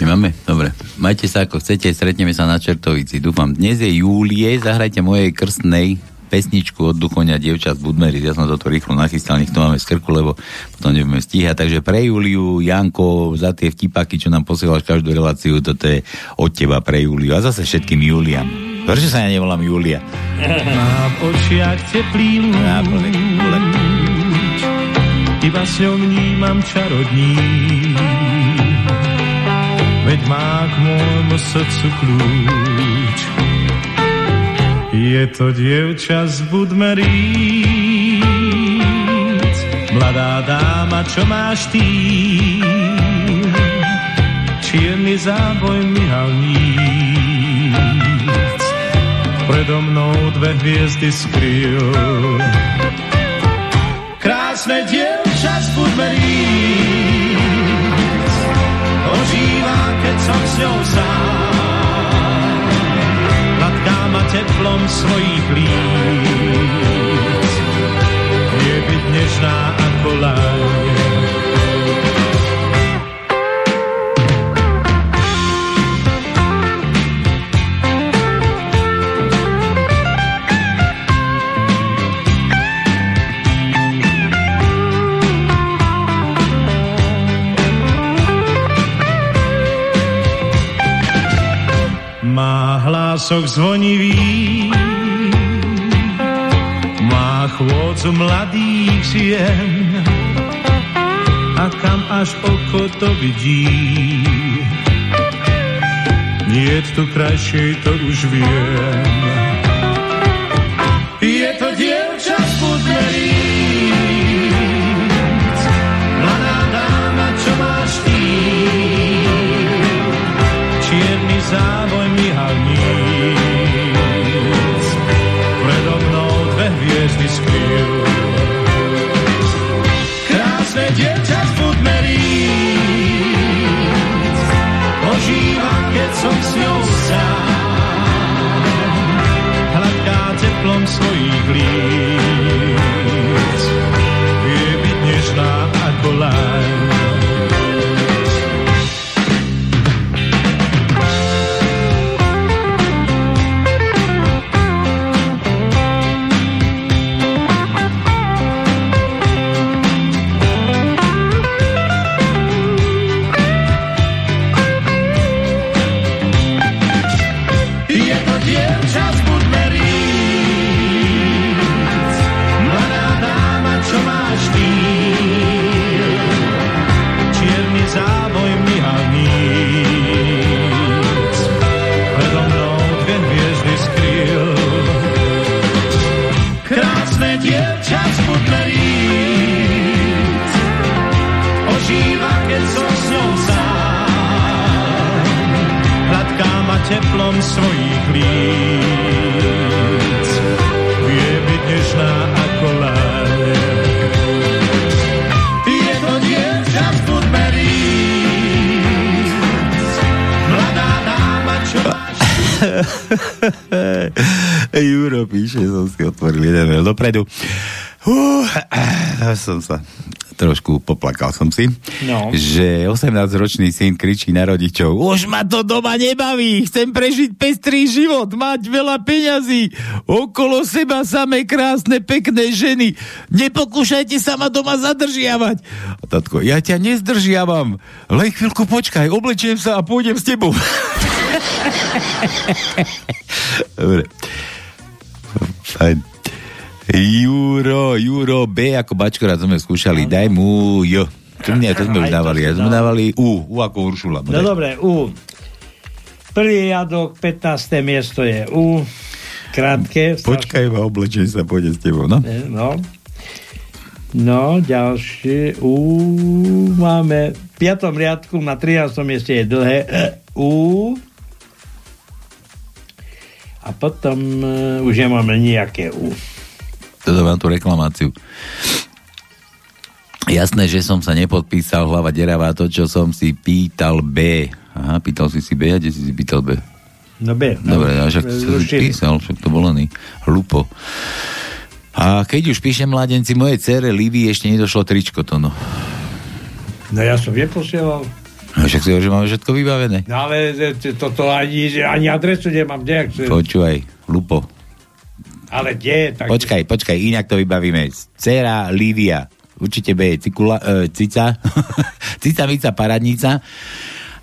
S8: Nemáme? Dobre. Majte sa ako chcete, stretneme sa na Čertovici. Dúfam, dnes je júlie, zahrajte mojej krstnej pesničku od Duchoňa Dievča z Budmery. Ja som toto rýchlo nachystal, nech to máme z krku, lebo potom nebudeme stíhať. Takže pre Júliu, Janko, za tie vtipaky, čo nám posielaš každú reláciu, toto je od teba pre Júliu. A zase všetkým Juliam. Prečo sa ja nevolám Julia?
S5: Mám očiach teplý lúč, iba s ňou vnímam čarodní. Veď má k môjmu srdcu kľúč. Je to dievča z Budmeríc, mladá dáma, čo má štýl, čierny záboj myhalníc predo mnou dve hviezdy skryl. Krásne dievča z Budmeríc ožíva, keď som s ňou sám. Teplom svojich líc. Je byť nežná ako láň. Má hlások zvonivý, chôdzu mladých žien a kam až oko to vidí. Nie tu krajšej, to už viem. Ožíva,
S8: dopredu. Uh, som sa trošku poplakal som si,
S9: No.
S8: že 18-ročný syn kričí na rodičov už ma to doma nebaví, chcem prežiť pestrý život, mať veľa peňazí, okolo seba samé krásne, pekné ženy, nepokúšajte sa ma doma zadržiavať. A tatko, ja ťa nezdržiavam, len chvíľku počkaj, oblečiem sa a pôjdem s tebou. Dobre. Fajn. Juro, Juro, B ako bačkora, to sme skúšali, daj mu J. To, nie, to sme už dávali, ja sme dávali U, U ako Uršula.
S9: No dobre, U. Prvý riadok, 15. miesto je U. Krátke.
S8: Počkaj ma, oblečej sa, pôjde s tebou, no.
S9: E, No. No, ďalšie. U máme v piatom riadku na 13. mieste je dlhé E, U. A potom uh, už nemáme nejaké U.
S8: Toto mám tú reklamáciu. Jasné, že som sa nepodpísal hlava deravá to, čo som si pýtal B. Aha, pýtal si si B, a kde si si pýtal B?
S9: No B. No,
S8: Dobre, a však si písal, však to bolo ný. Hlupo. A keď už píšem mladenci, mojej cere Livy ešte nedošlo tričko to, no.
S9: No ja som neposielal.
S8: A však si hovorí, že máme všetko vybavené.
S9: No ale toto ani, ani adresu nemám, nejak.
S8: Počúvaj, Lupo.
S9: Ale kde? Tak...
S8: Počkaj, počkaj, inak to vybavíme. Cera Lívia, určite B, cikula, e, cica, cica, mica, paradnica.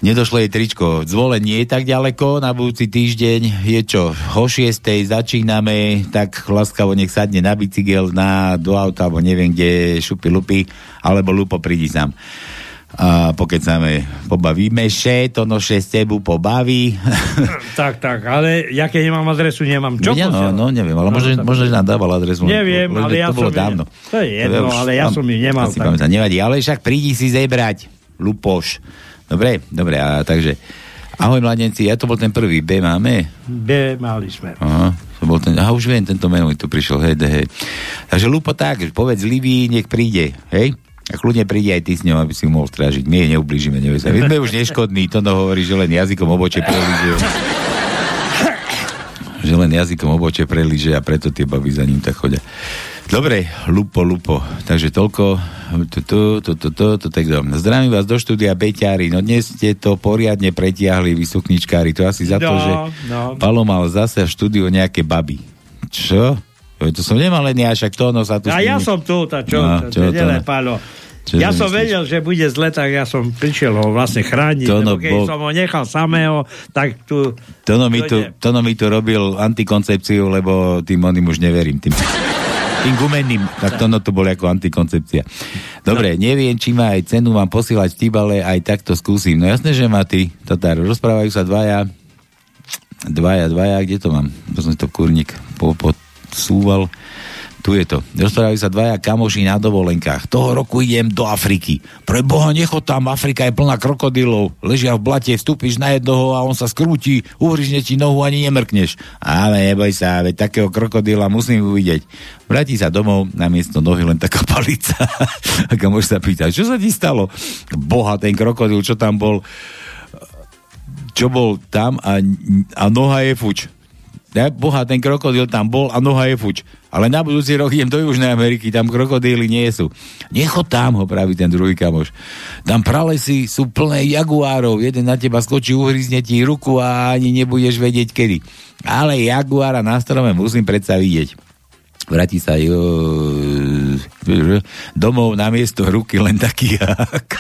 S8: Nedošlo jej tričko. Zvolen nie je tak ďaleko, na budúci týždeň je čo, o 6. začíname, tak laskavo nech sadne na bicykel, na, do auta, alebo neviem kde, šupy lupy, alebo lupo prídi sám. A pokecáme, pobavíme še, to noše s tebu pobaví.
S9: tak, tak, ale ja keď nemám adresu, nemám čo
S8: Ja, no, no, neviem, ale možno,
S9: tak-
S8: možno, že nám dával adresu.
S9: Neviem, ale ja
S8: to bolo
S9: som
S8: dávno.
S9: to je jedno,
S8: už
S9: ale ja
S8: mám-
S9: som ju nemal,
S8: Asi
S9: tak-
S8: pamätám, nevadí, ale však prídi si zebrať, lupoš. Dobre, dobre, a takže... Ahoj, mladenci, ja to bol ten prvý, B máme?
S9: B mali sme.
S8: Aha, to bol ten, aha, už viem, tento meno mi tu prišiel, hej, hej. Takže Lupo tak, povedz Livii, nech príde, hej? A kľudne príde aj ty s ňou, aby si mohol strážiť. My jej neublížime, nevie sa. My sme už neškodní, to no hovorí, že len jazykom oboče prelíže. že len jazykom oboče prelíže a preto tie baby za ním tak chodia. Dobre, lupo, lupo. Takže toľko. Tak. Zdravím vás do štúdia Beťári. No dnes ste to poriadne pretiahli, vy sukničkári. To asi za to,
S9: No,
S8: že
S9: no.
S8: Palo mal zase v štúdiu nejaké baby. Čo? To som nemal len ja, však to ono sa tu...
S9: A ja som tu, tá čo?
S8: No,
S9: čo,
S8: čo
S9: čo
S8: to
S9: to
S8: no?
S9: Pálo.
S8: Čo
S9: ja som
S8: myslíš?
S9: vedel, že bude zle, tak ja som prišiel ho vlastne chrániť.
S8: To
S9: lebo
S8: no,
S9: keď
S8: bol-
S9: som ho nechal samého, tak tu...
S8: Tono mi, tu, tono mi tu robil antikoncepciu, lebo tým oným už neverím. Tým, tým gumenným. Tak Tono to bol ako antikoncepcia. Dobre, neviem, či má aj cenu vám posielať vtip, ale aj takto skúsim. No jasné, že má ty, Tatár. Rozprávajú sa dvaja, dvaja, dvaja, kde to mám? To som to kurník po, podsúval. Tu je to. Rozprávajú sa dvaja kamoši na dovolenkách. Toho roku idem do Afriky. Pre Boha, nechod tam, Afrika je plná krokodilov. Ležia v blate, vstúpiš na jednoho a on sa skrúti, uhryzne ti nohu, ani nemrkneš. Ale neboj sa, veď takého krokodila musím uvidieť. Vráti sa domov, na miesto nohy len taká palica. a kamoš sa pýta, čo sa ti stalo? Boha, ten krokodil, čo tam bol, čo bol tam a, a noha je fuč. Ja, boha, ten krokodil tam bol a noha je fuč. Ale na budúci rok idem do Južnej Ameriky, tam krokodíly nie sú. Nechod tam, ho praví ten druhý kamoš. Tam pralesy sú plné jaguárov, jeden na teba skočí, uhryzne ti ruku a ani nebudeš vedieť kedy. Ale jaguára na strome musím predsa vidieť. Vráti sa jo, domov na miesto ruky len taký jak.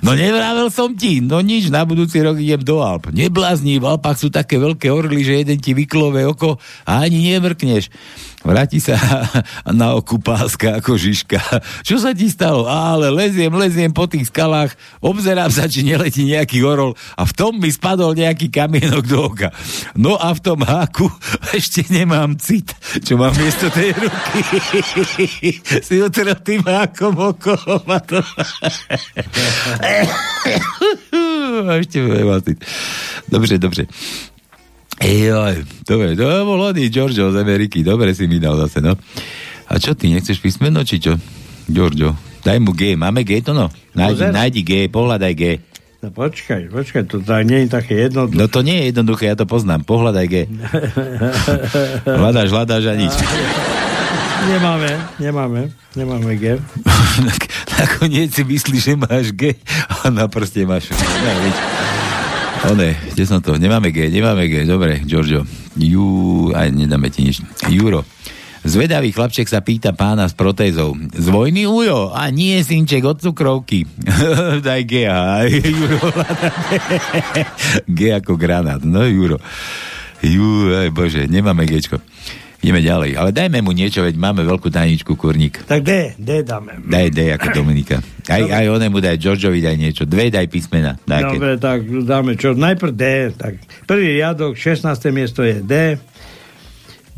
S8: No nevravel som ti, no nič, na budúci rok idem do Alp. Neblázni, v Alpách sú také veľké orly, že jeden ti vyklove oko a ani nemrkneš. Vráti sa na oku páska ako Žižka. Čo sa ti stalo? Ale leziem, leziem po tých skalách, obzerám sa, či neletí nejaký orol a v tom mi spadol nejaký kamienok do oka. No a v tom háku ešte nemám cit, čo mám miesto tej ruky. si utrel tým hákom oko. ešte nemám cit. Dobre, dobre. Ejoj, dobre, to bol oný Giorgio z Ameriky, dobre si mi dal zase, no. A čo ty, nechceš písmeno, či čo? Giorgio, daj mu G, máme G to no? Nájdi,
S9: Pozer.
S8: nájdi G, pohľadaj G.
S9: No počkaj, počkaj, to tak nie je také jednoduché.
S8: No to nie je jednoduché, ja to poznám. Pohľadaj G. hľadáš, hľadáš a nič.
S9: Nemáme, nemáme, nemáme G.
S8: Nakoniec si myslíš, že máš G a na prste máš. Ja. One, kde som to? Nemáme G, nemáme G. Dobre, Giorgio. Jú, aj nedáme ti nič. Juro. Zvedavý chlapček sa pýta pána s protézou. Z vojny ujo? A nie, synček, od cukrovky. Daj G. Juro. G ako granát. No, Juro. Jú, aj bože, nemáme Gčko. Ideme ďalej. Ale dajme mu niečo, veď máme veľkú tajničku, kurník.
S9: Tak D, D dáme.
S8: Daj D ako Dominika. Aj, aj onemu daj, Georgeovi daj niečo. Dve daj písmena. Dáke.
S9: Dobre, tak dáme čo? Najprv D. Tak prvý riadok, 16. miesto je D.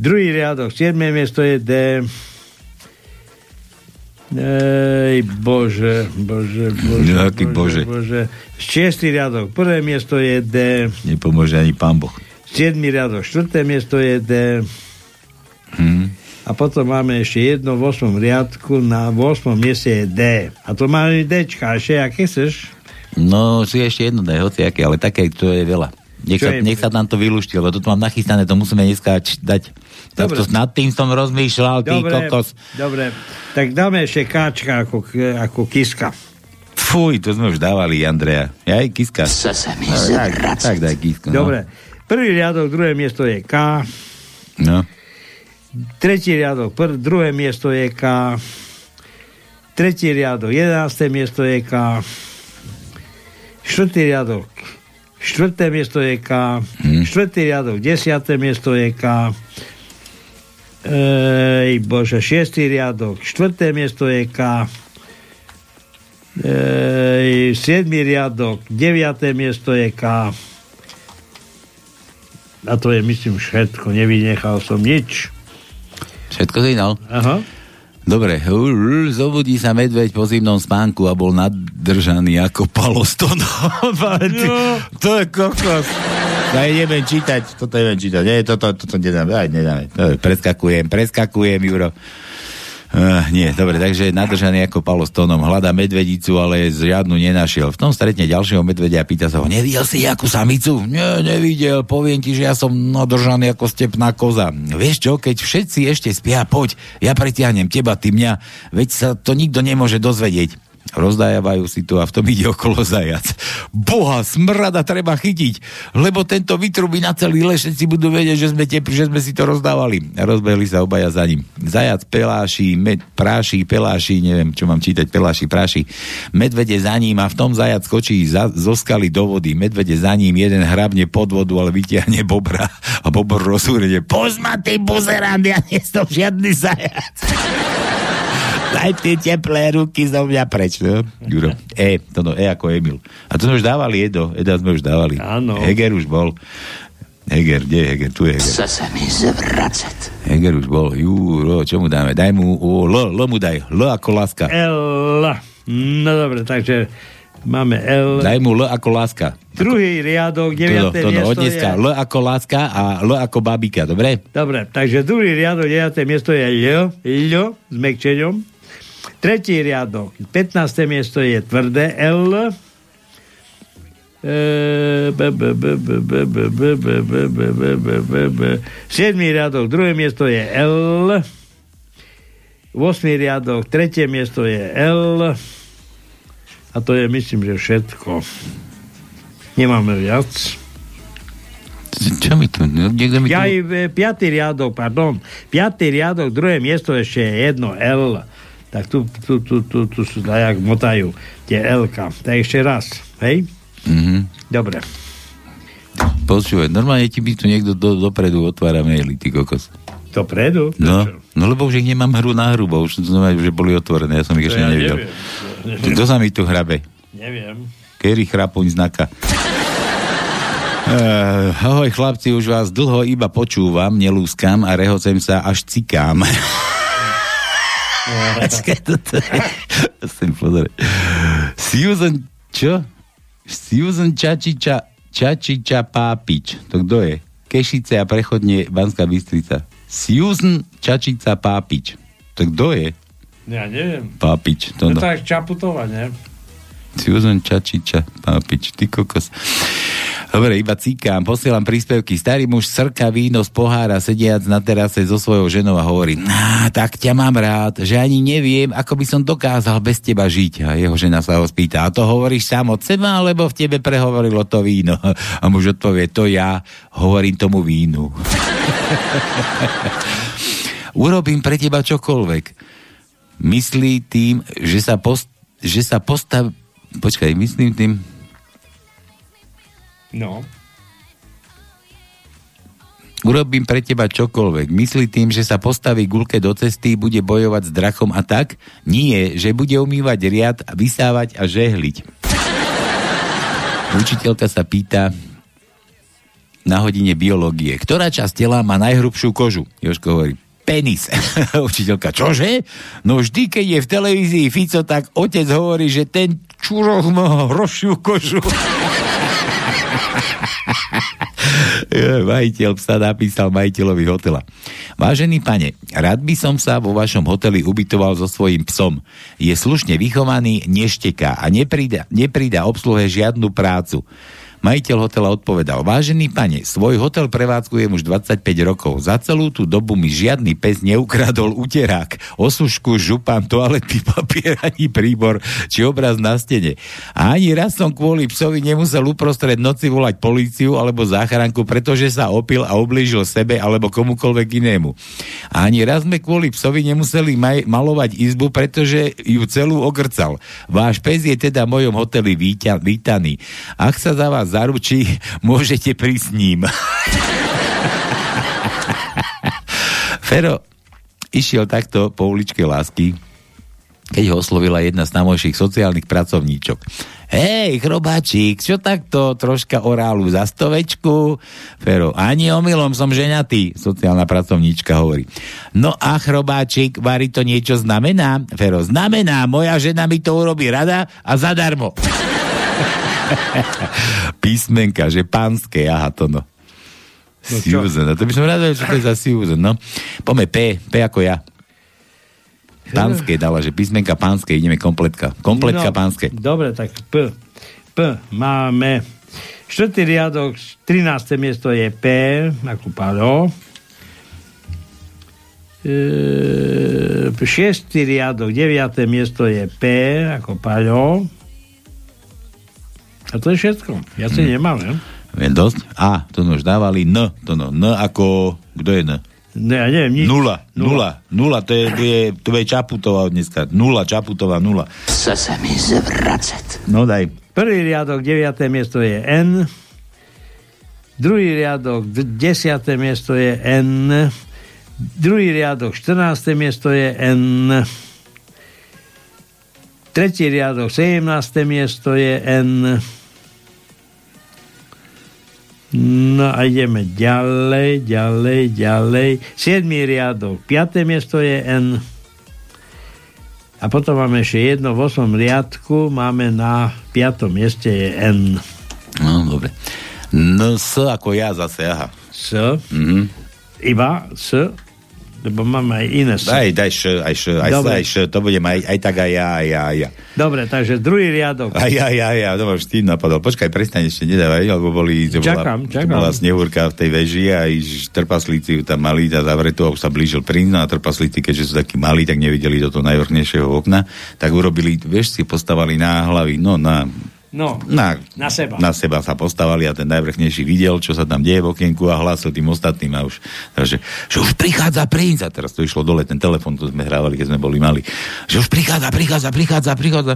S9: Druhý riadok, 7. miesto je D. Ej, bože, bože, bože,
S8: Jaký bože.
S9: bože. Šiestý riadok, prvé miesto je D.
S8: Nepomôže ani pán Boh.
S9: Siedmý riadok, štvrté miesto je D.
S8: Hm.
S9: A potom máme ešte jedno v 8. riadku, na 8. mieste je D. A to máme Dčka, ešte aké chceš?
S8: No, si ešte jedno daj, hociaké, ale také, to je veľa. Nech
S9: Čo
S8: sa,
S9: je-
S8: nech sa nám to vylúšti, lebo toto mám nachystané, to musíme dneska č- dať.
S9: Dobre.
S8: To, nad tým som rozmýšľal, ty
S9: Dobre,
S8: kokos.
S9: dobre. Tak dáme ešte Káčka ako, ako kiska.
S8: Fuj, to sme už dávali, Andrea. Ja aj kiska.
S3: Chce sa mi
S8: No, tak, tak daj kisku. No.
S9: Dobre. Prvý riadok, druhé miesto je K.
S8: No.
S9: Tretí riadok, pr- druhé miesto je K. Tretí riadok, jedenácté miesto je K. Štvrtý riadok, štvrté miesto je K. Štvrtý riadok, desiaté miesto je K. Ej, bože, šiestý riadok, štvrté miesto je K. Ej, siedmý riadok, deviaté miesto je K. A to je, myslím, všetko. Nevynechal som nič.
S8: Všetko dal?
S9: Aha.
S8: Dobre, zobudí sa medveď po zimnom spánku a bol nadržaný ako paloston.
S9: No.
S8: to je kokos. Ja neviem čítať, toto neviem čítať. Nie, toto, toto nedáme, aj nedáme. Dobre, preskakujem, preskakujem, Juro. Uh, nie, dobre, takže nadržaný ako Palo s hľadá medvedicu, ale žiadnu nenašiel. V tom stretne ďalšieho medvedia a pýta sa ho, nevidel si jakú samicu? Nie, nevidel, poviem ti, že ja som nadržaný ako stepná koza. Vieš čo, keď všetci ešte spia, poď, ja pritiahnem teba, ty mňa, veď sa to nikto nemôže dozvedieť. Rozdájavajú si to a v tom ide okolo zajac. Boha, smrada treba chytiť, lebo tento vytrubí na celý les, všetci budú vedieť, že sme, tepli, že sme si to rozdávali. Rozbehli sa obaja za ním. Zajac peláši, med, práši, peláši, neviem, čo mám čítať, peláši, práši. Medvede za ním a v tom zajac skočí za, zo skaly do vody. Medvede za ním, jeden hrabne pod vodu, ale vytiahne bobra a bobr rozúrene. Pozma ty buzerant, ja nie som žiadny zajac. Daj tie teplé ruky zo mňa preč. No? Juro. E, to no, E ako Emil. A to sme už dávali, Edo. Eda sme už dávali.
S9: Áno.
S8: Heger už bol. Heger, kde je Heger? Tu je Heger.
S3: Chce sa mi zvracať.
S8: Heger už bol. Juro, čo mu dáme? Daj mu, o, L, L mu daj. L ako láska.
S9: L. No dobre, takže máme L.
S8: Daj mu L ako láska.
S9: Druhý riadok,
S8: To,
S9: deviaté
S8: to, to,
S9: miesto
S8: od dneska.
S9: je...
S8: L ako láska a L ako babika, dobre?
S9: Dobre, takže druhý riadok, deviaté miesto je L, L s mekčeňom. Tretí riadok, 15. miesto je tvrdé L. Siedmý riadok, druhé miesto je L. 8. riadok, tretie miesto je L. A to je, myslím, že všetko. Nemáme viac.
S8: Čo mi tu? no, Niekto mi tu...
S9: Ja e, piatý riadok, pardon, piatý riadok, druhé miesto ešte je jedno L. Tak tu, tu, tu, tu, tu sú dajak motajú tie L-ka. Tak ešte raz, hej?
S8: Mhm.
S9: Dobre.
S8: Počúvaj, normálne ti by tu niekto do, dopredu otvára maily, ty kokos.
S9: Dopredu?
S8: No, no lebo už ich nemám hru na hru, bo už to znamená, že boli otvorené, ja som ich ešte
S9: ja
S8: nevidel. Kto sa mi tu hrabe?
S9: Neviem.
S8: Kerry chrapuň znaka. Uh, ahoj chlapci, už vás dlho iba počúvam, nelúskam a rehocem sa až cikám. Počkaj, toto je... Musím pozrieť. Susan, čo? Susan Čačiča, Čačiča Pápič. To kto je? Kešice a prechodne Banská Bystrica. Susan Čačica Pápič. To kto je?
S9: Ja neviem.
S8: Pápič. To
S9: No
S8: no.
S9: tak Čaputová, ne?
S8: Susan Čačiča, papič, ty kokos. Dobre, iba cíkam, posielam príspevky. Starý muž srka víno z pohára, sediac na terase so svojou ženou a hovorí, nah, tak ťa mám rád, že ani neviem, ako by som dokázal bez teba žiť. A jeho žena sa ho spýta, a to hovoríš sám od seba, alebo v tebe prehovorilo to víno? A muž odpovie, to ja hovorím tomu vínu. Urobím pre teba čokoľvek. Myslí tým, že sa, post, že sa postav... Počkaj, myslím tým,
S9: No.
S8: Urobím pre teba čokoľvek. Myslí tým, že sa postaví gulke do cesty, bude bojovať s drachom a tak? Nie, že bude umývať riad, vysávať a žehliť. Učiteľka sa pýta na hodine biológie. Ktorá časť tela má najhrubšiu kožu? Jožko hovorí, penis. Učiteľka, čože? No vždy, keď je v televízii Fico, tak otec hovorí, že ten čuroch má hrubšiu kožu. Majiteľ psa napísal majiteľovi hotela. Vážený pane, rád by som sa vo vašom hoteli ubytoval so svojím psom. Je slušne vychovaný, nešteká a neprída, neprída obsluhe žiadnu prácu. Majiteľ hotela odpovedal, vážený pane, svoj hotel prevádzkujem už 25 rokov. Za celú tú dobu mi žiadny pes neukradol uterák, osušku, župan, toaletný papier, ani príbor, či obraz na stene. A ani raz som kvôli psovi nemusel uprostred noci volať políciu alebo záchranku, pretože sa opil a oblížil sebe alebo komukoľvek inému. A ani raz sme kvôli psovi nemuseli maj- malovať izbu, pretože ju celú ogrcal. Váš pes je teda v mojom hoteli víťa- vítaný. Ak sa za vás zaručí, môžete prísť s ním. Fero išiel takto po uličke lásky, keď ho oslovila jedna z námojších sociálnych pracovníčok. Hej, chrobáčik, čo takto troška orálu za stovečku? Fero, ani omylom som ženatý, sociálna pracovníčka hovorí. No a chrobáčik, Vary to niečo znamená? Fero, znamená, moja žena mi to urobí rada a zadarmo. Písmenka, že pánske, aha, to no.
S9: No
S8: Susan, to by som rád vedel, čo to je za Susan, no. Poďme P, P ako ja. Pánske dala, že písmenka pánske, ideme kompletka. Kompletka
S9: no,
S8: pánske.
S9: Dobre, tak P. P. Máme štvrtý riadok, 13. miesto je P, ako Palo. E, šiestý riadok, 9. miesto je P, ako Paľo. A to je všetko. Ja si hmm. nemám, ne?
S8: Viem dosť. A, to už dávali N. To no. N ako... Kto je N?
S9: Ne, ja neviem, nič.
S8: Nula, nula, nula, to je, to je, to je Čaputová dneska. Nula, Čaputová, nula.
S3: Chce sa mi zvracať.
S8: No daj.
S9: Prvý riadok, 9. miesto je N. Druhý riadok, 10. miesto je N. Druhý riadok, 14. miesto je N. Tretí riadok, 17. miesto je N. No a ideme ďalej, ďalej, ďalej. 7. riadok, 5. miesto je N. A potom máme ešte jedno v 8. riadku, máme na 5. mieste je N.
S8: No, dobre. No, S ako ja zase, aha.
S9: S.
S8: Mhm.
S9: Iba S. Lebo máme aj iné S.
S8: Daj, daj š, aj š, aj s, aj š, to budem aj, aj tak aj ja, aj ja, aj ja.
S9: Dobre, takže druhý riadok.
S8: Aj ja, aj ja, aj ja, to máš tým napadol. Počkaj, prestaň ešte nedávaj, lebo boli, to
S9: Čakám,
S8: bola,
S9: čakám.
S8: Bola snehúrka v tej veži a aj trpaslíci ju tam mali a zavretú a už sa blížil princ no a trpaslíci, keďže sú takí malí, tak nevideli do toho najvrchnejšieho okna, tak urobili, vieš, si postavali na hlavy, no na
S9: No,
S8: na,
S9: na seba.
S8: na seba sa postavali a ten najvrchnejší videl, čo sa tam deje v okienku a hlásil tým ostatným a už, že, že už prichádza princ a teraz to išlo dole, ten telefon, to sme hrávali, keď sme boli mali, že už prichádza, prichádza, prichádza, prichádza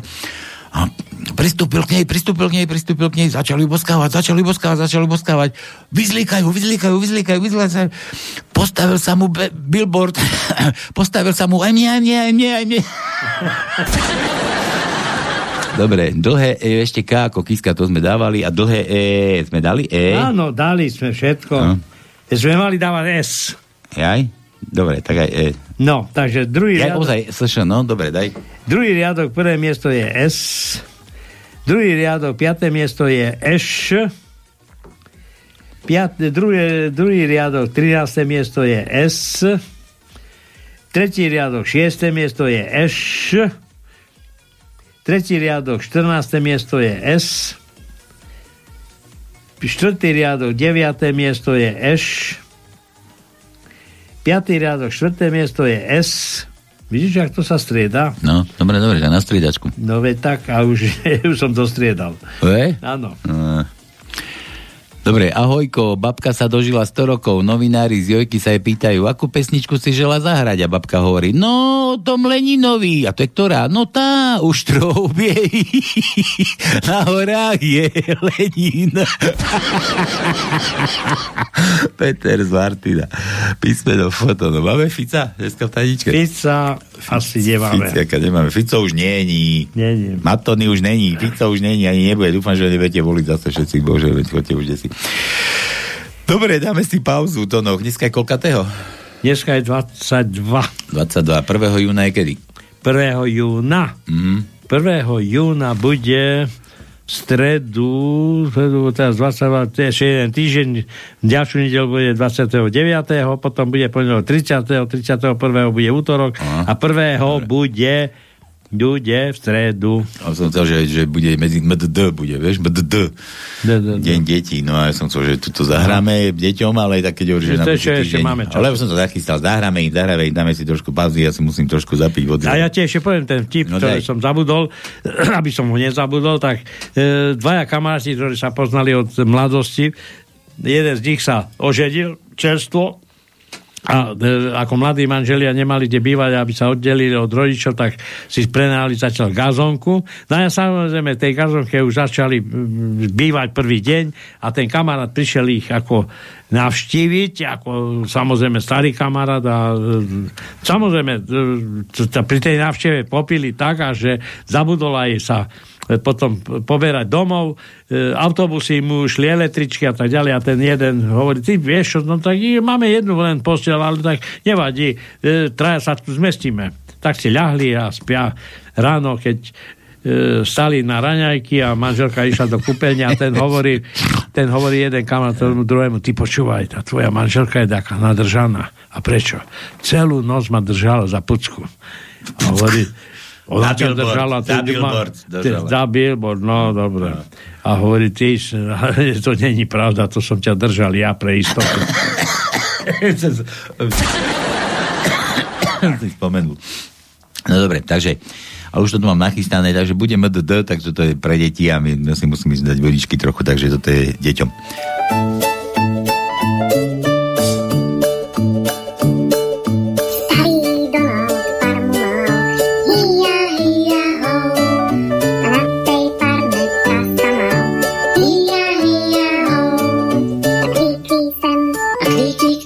S8: a pristúpil k nej, pristúpil k nej, pristúpil k nej, začali boskávať, začali boskávať, začali boskávať, vyzlíkajú, vyzlíkajú, vyzlíkajú, vyzlíkajú, postavil sa mu be- billboard, postavil sa mu aj mne, aj mne, aj mne, aj mne. Dobre, dlhé E, ešte K ako Kiska, to sme dávali a dlhé E sme dali E.
S9: Áno, dali sme všetko.
S8: No.
S9: Sme mali dávať S.
S8: Jaj? Dobre, tak aj E.
S9: No, takže druhý
S8: Ja
S9: riadok,
S8: ozaj, SŠ, no, dobre, daj.
S9: druhý riadok, prvé miesto je S. Druhý riadok, piaté miesto je Š. Piat, druhý, druhý riadok, 13. miesto je S. Tretí riadok, 6. miesto je Š. tretí riadok, 14. miesto je S, štvrtý riadok, 9. miesto je Š, piatý riadok, štvrté miesto je S, Vidíš, jak to sa strieda?
S8: No, dobre, dobre, na striedačku.
S9: No veď tak, a už, už som to striedal. Áno.
S8: No. Dobre, ahojko, babka sa dožila 100 rokov, novinári z Jojky sa jej pýtajú, akú pesničku si žela zahrať a babka hovorí, no, Tom Leninovi, a to je ktorá? No tá, už troubie, na horách je Lenin. Peter z Martina. Písmeno foto, no máme Fica dneska v taničke?
S9: Fica asi nemáme.
S8: Fica nemáme. Fico už není.
S9: Není.
S8: Matony už není. Fico už není, ani nebude. Dúfam, že nebudete voliť zase všetci. Bože, veď chodte už desi. Dobre, dáme si pauzu, Tono. Dneska je koľkatého?
S9: Dneska je 22.
S8: 22. 1. júna je kedy?
S9: 1. júna.
S8: Mm.
S9: 1. júna bude stredu, stredu teraz 22, to je ešte jeden týždeň, ďalšiu nedelu bude 29. potom bude pondelok 30. 31. bude útorok
S8: Aha.
S9: a 1. bude bude v stredu.
S8: A som chcel, že, že bude medzi MDD bude, vieš, MDD. Deň detí. No a ja som chcel, že tu to zahráme deťom, ale tak keď hovoríš, že na
S9: ešte- ešte máme čas.
S8: Ale som to zachytal, zahráme ich, zahráme ich, dáme si trošku pauzy, ja si musím trošku zapiť vody.
S9: A ja ti ešte poviem ten vtip,
S8: No
S9: no, ktorý
S8: daj.
S9: som zabudol, aby som ho nezabudol, tak e, dvaja kamaráti, ktorí sa poznali od mladosti, jeden z nich sa oženil čerstvo a e, ako mladí manželia nemali kde bývať, aby sa oddelili od rodičov, tak si prenali začal gazonku. No a samozrejme, tej gazonke už začali bývať prvý deň a ten kamarát prišiel ich ako navštíviť, ako samozrejme starý kamarát a e, samozrejme e, pri tej návšteve popili tak, a že zabudol aj sa potom poberať domov, e, autobusy mu šli električky a tak ďalej a ten jeden hovorí, ty vieš čo, no tak máme jednu len posteľ, ale tak nevadí, e, traja sa tu zmestíme. Tak si ľahli a spia ráno, keď e, stali na raňajky a manželka išla do kúpeľne a ten hovorí, ten hovorí jeden kamarát tomu druhému, ty počúvaj, tá tvoja manželka je taká nadržaná. A prečo? Celú noc ma držala za pucku. A hovorí, ona ťa
S8: billboard,
S9: držala,
S8: billboard držala.
S9: Billboard, no dobre. A hovorí, ty, to není pravda, to som ťa držal ja pre istotu.
S8: spomenul. No dobre, takže a už to tu mám nachystané, takže bude MDD, takže to je pre deti a my, my si musíme dať vodičky trochu, takže toto je deťom. No,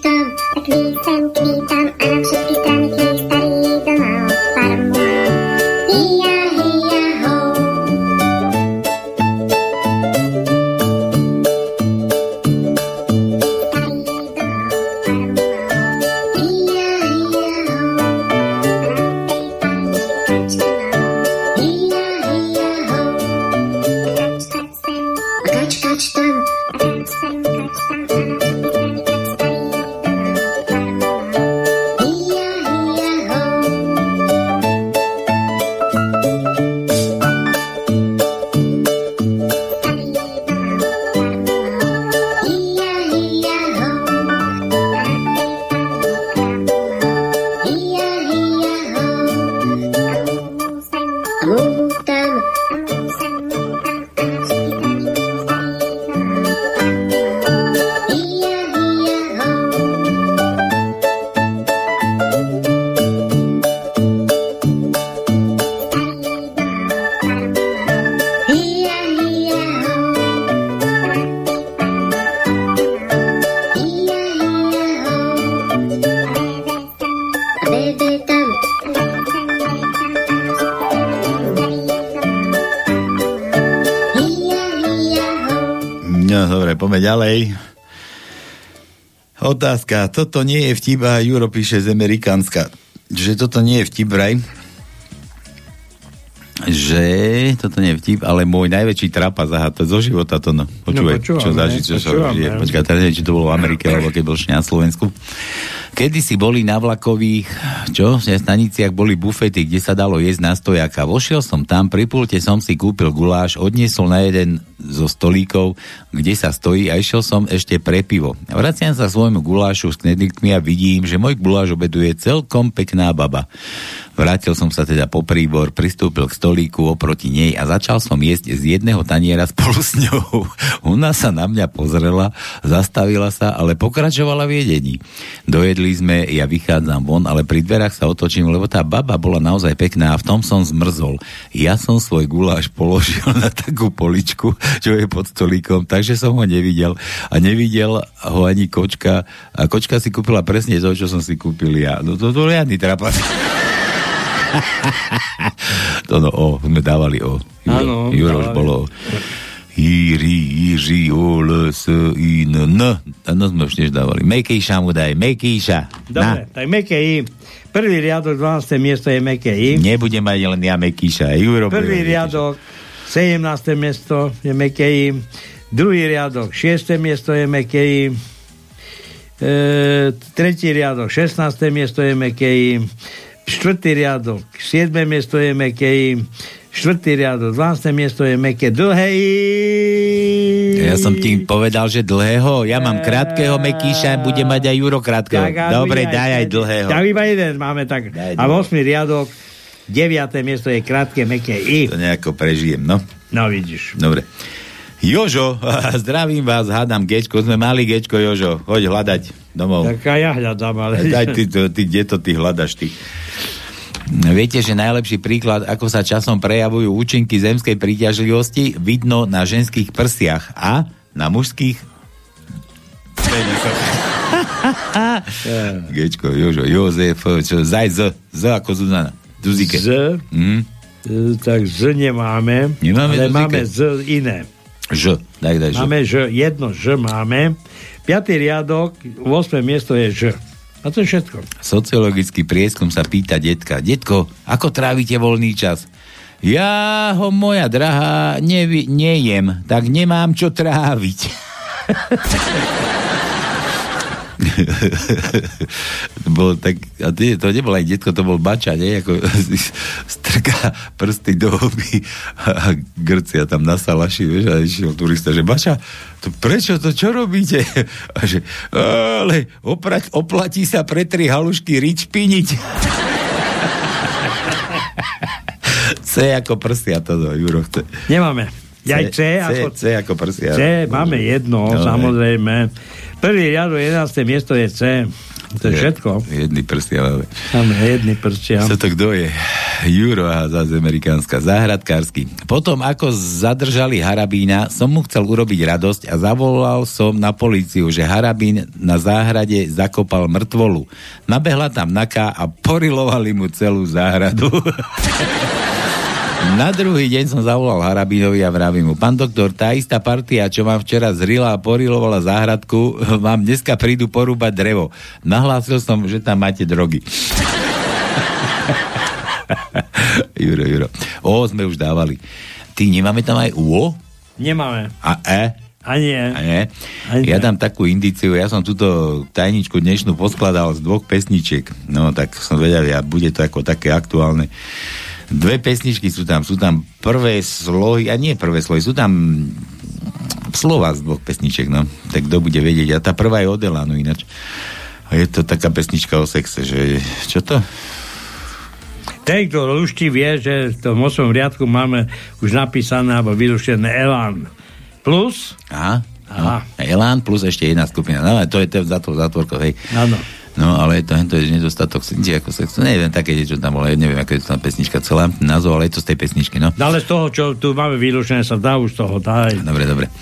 S8: Otázka. Toto nie je vtip a Juro píše z Amerikánska. Že toto nie je vtip vraj. Že toto nie je vtip, ale môj najväčší trapas, aha, to zo života to no. Počúvaj,
S9: počúvame,
S8: čo zažiť, čo sa žije. Počkaj, teraz neviem, či to bolo v Amerike, alebo keď bol na Slovensku. Kedy si boli na vlakových čo? V staniciach boli bufety, kde sa dalo jesť na stojaka. Vošiel som tam, pri pulte som si kúpil guláš, odniesol na jeden zo stolíkov, kde sa stojí a išiel som ešte pre pivo. Vraciam sa svojmu gulášu s knedlíkmi a vidím, že môj guláš obeduje celkom pekná baba. Vrátil som sa teda po príbor, pristúpil k stolíku oproti nej a začal som jesť z jedného taniera spolu s ňou. Ona sa na mňa pozrela, zastavila sa, ale pokračovala v jedení. Dojedli sme, ja vychádzam von, ale pri dverách sa otočím, lebo tá baba bola naozaj pekná a v tom som zmrzol. Ja som svoj guláš položil na takú poličku, čo je pod stolíkom, takže som ho nevidel. A nevidel ho ani kočka. A kočka si kúpila presne to, čo som si kúpil ja. No to, to riadny trapas. to no, o, sme dávali o.
S9: Áno,
S8: Juro už bolo Iri, Iži, O, L, S, I, N, N. No sme už tiež dávali. Mekejša mu daj, Mekejša.
S9: Dobre, tak meké I. Prvý riadok, 12. miesto je meké I.
S8: Nebudem mať len ja Mekejša. Juro
S9: Prvý riadok, 17. miesto je meké I. Druhý riadok, 6. miesto je meké I. E, tretí riadok, 16. miesto je meké I. Štvrtý riadok, 7. miesto je meké I. Štvrtý riadok, 12. miesto je meké dlhé I.
S8: Ja som ti povedal, že dlhého. Ja mám krátkeho Mekíša, bude mať aj Juro krátkeho.
S9: Tak,
S8: Dobre,
S9: bude
S8: daj aj dlhého.
S9: Tak iba jeden máme tak. A 8. riadok, 9. miesto je krátke, meké I.
S8: To nejako prežijem, no.
S9: No vidíš.
S8: Dobre. Jožo, zdravím vás, hádam Gečko, sme mali Gečko, Jožo, hoď hľadať domov.
S9: Tak a ja hľadám, ale...
S8: Daj ty, to, ty, kde to ty hľadaš, ty? Viete, že najlepší príklad, ako sa časom prejavujú účinky zemskej príťažlivosti, vidno na ženských prsiach a na mužských Gečko, Jožo, Jozef, čo, Zaj, Z, Z ako Zuzana. Zuzike.
S9: Z,
S8: Mm,
S9: tak Z nemáme,
S8: Nemáme
S9: ale
S8: Zuzike?
S9: máme Z iné.
S8: Ž, daj, daj, Ž.
S9: Máme Ž, jedno Ž máme. Piatý riadok, 8. miesto je Ž. A to je všetko.
S8: Sociologický prieskum sa pýta detka. Detko, ako trávite voľný čas? Ja ho, moja drahá, nevi, nejem, tak nemám čo tráviť. to bolo tak, a to, to nebol aj detko, to bol bača, nie? Ako strká prsty do huby a Grcia tam na salaši, vieš, a išiel turista, že bača, to prečo to, čo robíte? A že, ale oprať, oplatí sa pre tri halušky rič piniť. C ako prsia, to do Juro chce.
S9: Nemáme. Aj C,
S8: C,
S9: ako
S8: C ako prsia.
S9: C, máme jedno,
S8: No,
S9: samozrejme. Prvý riadok, 11. miesto je C. To je všetko.
S8: Jedný prsia máme.
S9: Máme jedný prstia.
S8: Co to kto je? Juro a zase amerikánska. Záhradkársky. Potom, ako zadržali Harabína, som mu chcel urobiť radosť a zavolal som na políciu, že Harabín na záhrade zakopal mŕtvolu. Nabehla tam Naka a porilovali mu celú záhradu. Na druhý deň som zavolal Harabínovi a vravím mu, pán doktor, tá istá partia, čo vám včera zrila a porilovala záhradku, vám dneska prídu porúbať drevo. Nahlásil som, že tam máte drogy. Juro, Juro. O, sme už dávali. Ty, nemáme tam aj UO?
S9: Nemáme.
S8: A E?
S9: A nie.
S8: A nie? Ja
S9: nie.
S8: dám takú indíciu, ja som túto tajničku dnešnú poskladal z dvoch pesničiek. No, tak som vedel, a bude to ako také aktuálne. Dve pesničky sú tam, sú tam prvé slohy, a nie prvé slohy, sú tam slova z dvoch pesničiek, no. Tak kto bude vedieť. A tá prvá je od Elanu ináč. A je to taká pesnička o sexe, že čo to?
S9: Ten, kto luští, vie, že v tom 8. riadku máme už napísané alebo vyluštené Elan. Plus,
S8: Aha.
S9: Aha.
S8: No, Elán plus ešte jedna skupina. No, ale to je to za to zatvorko, hej.
S9: áno.
S8: No, ale to, to je nedostatok synti ako sexu. Neviem, také niečo tam bolo, neviem, aká je to tam pesnička celá, názov, ale je to z tej pesničky, no.
S9: No ale z toho, čo tu máme vyluštené, sa dá už toho, daj.
S8: Dobre, dobre.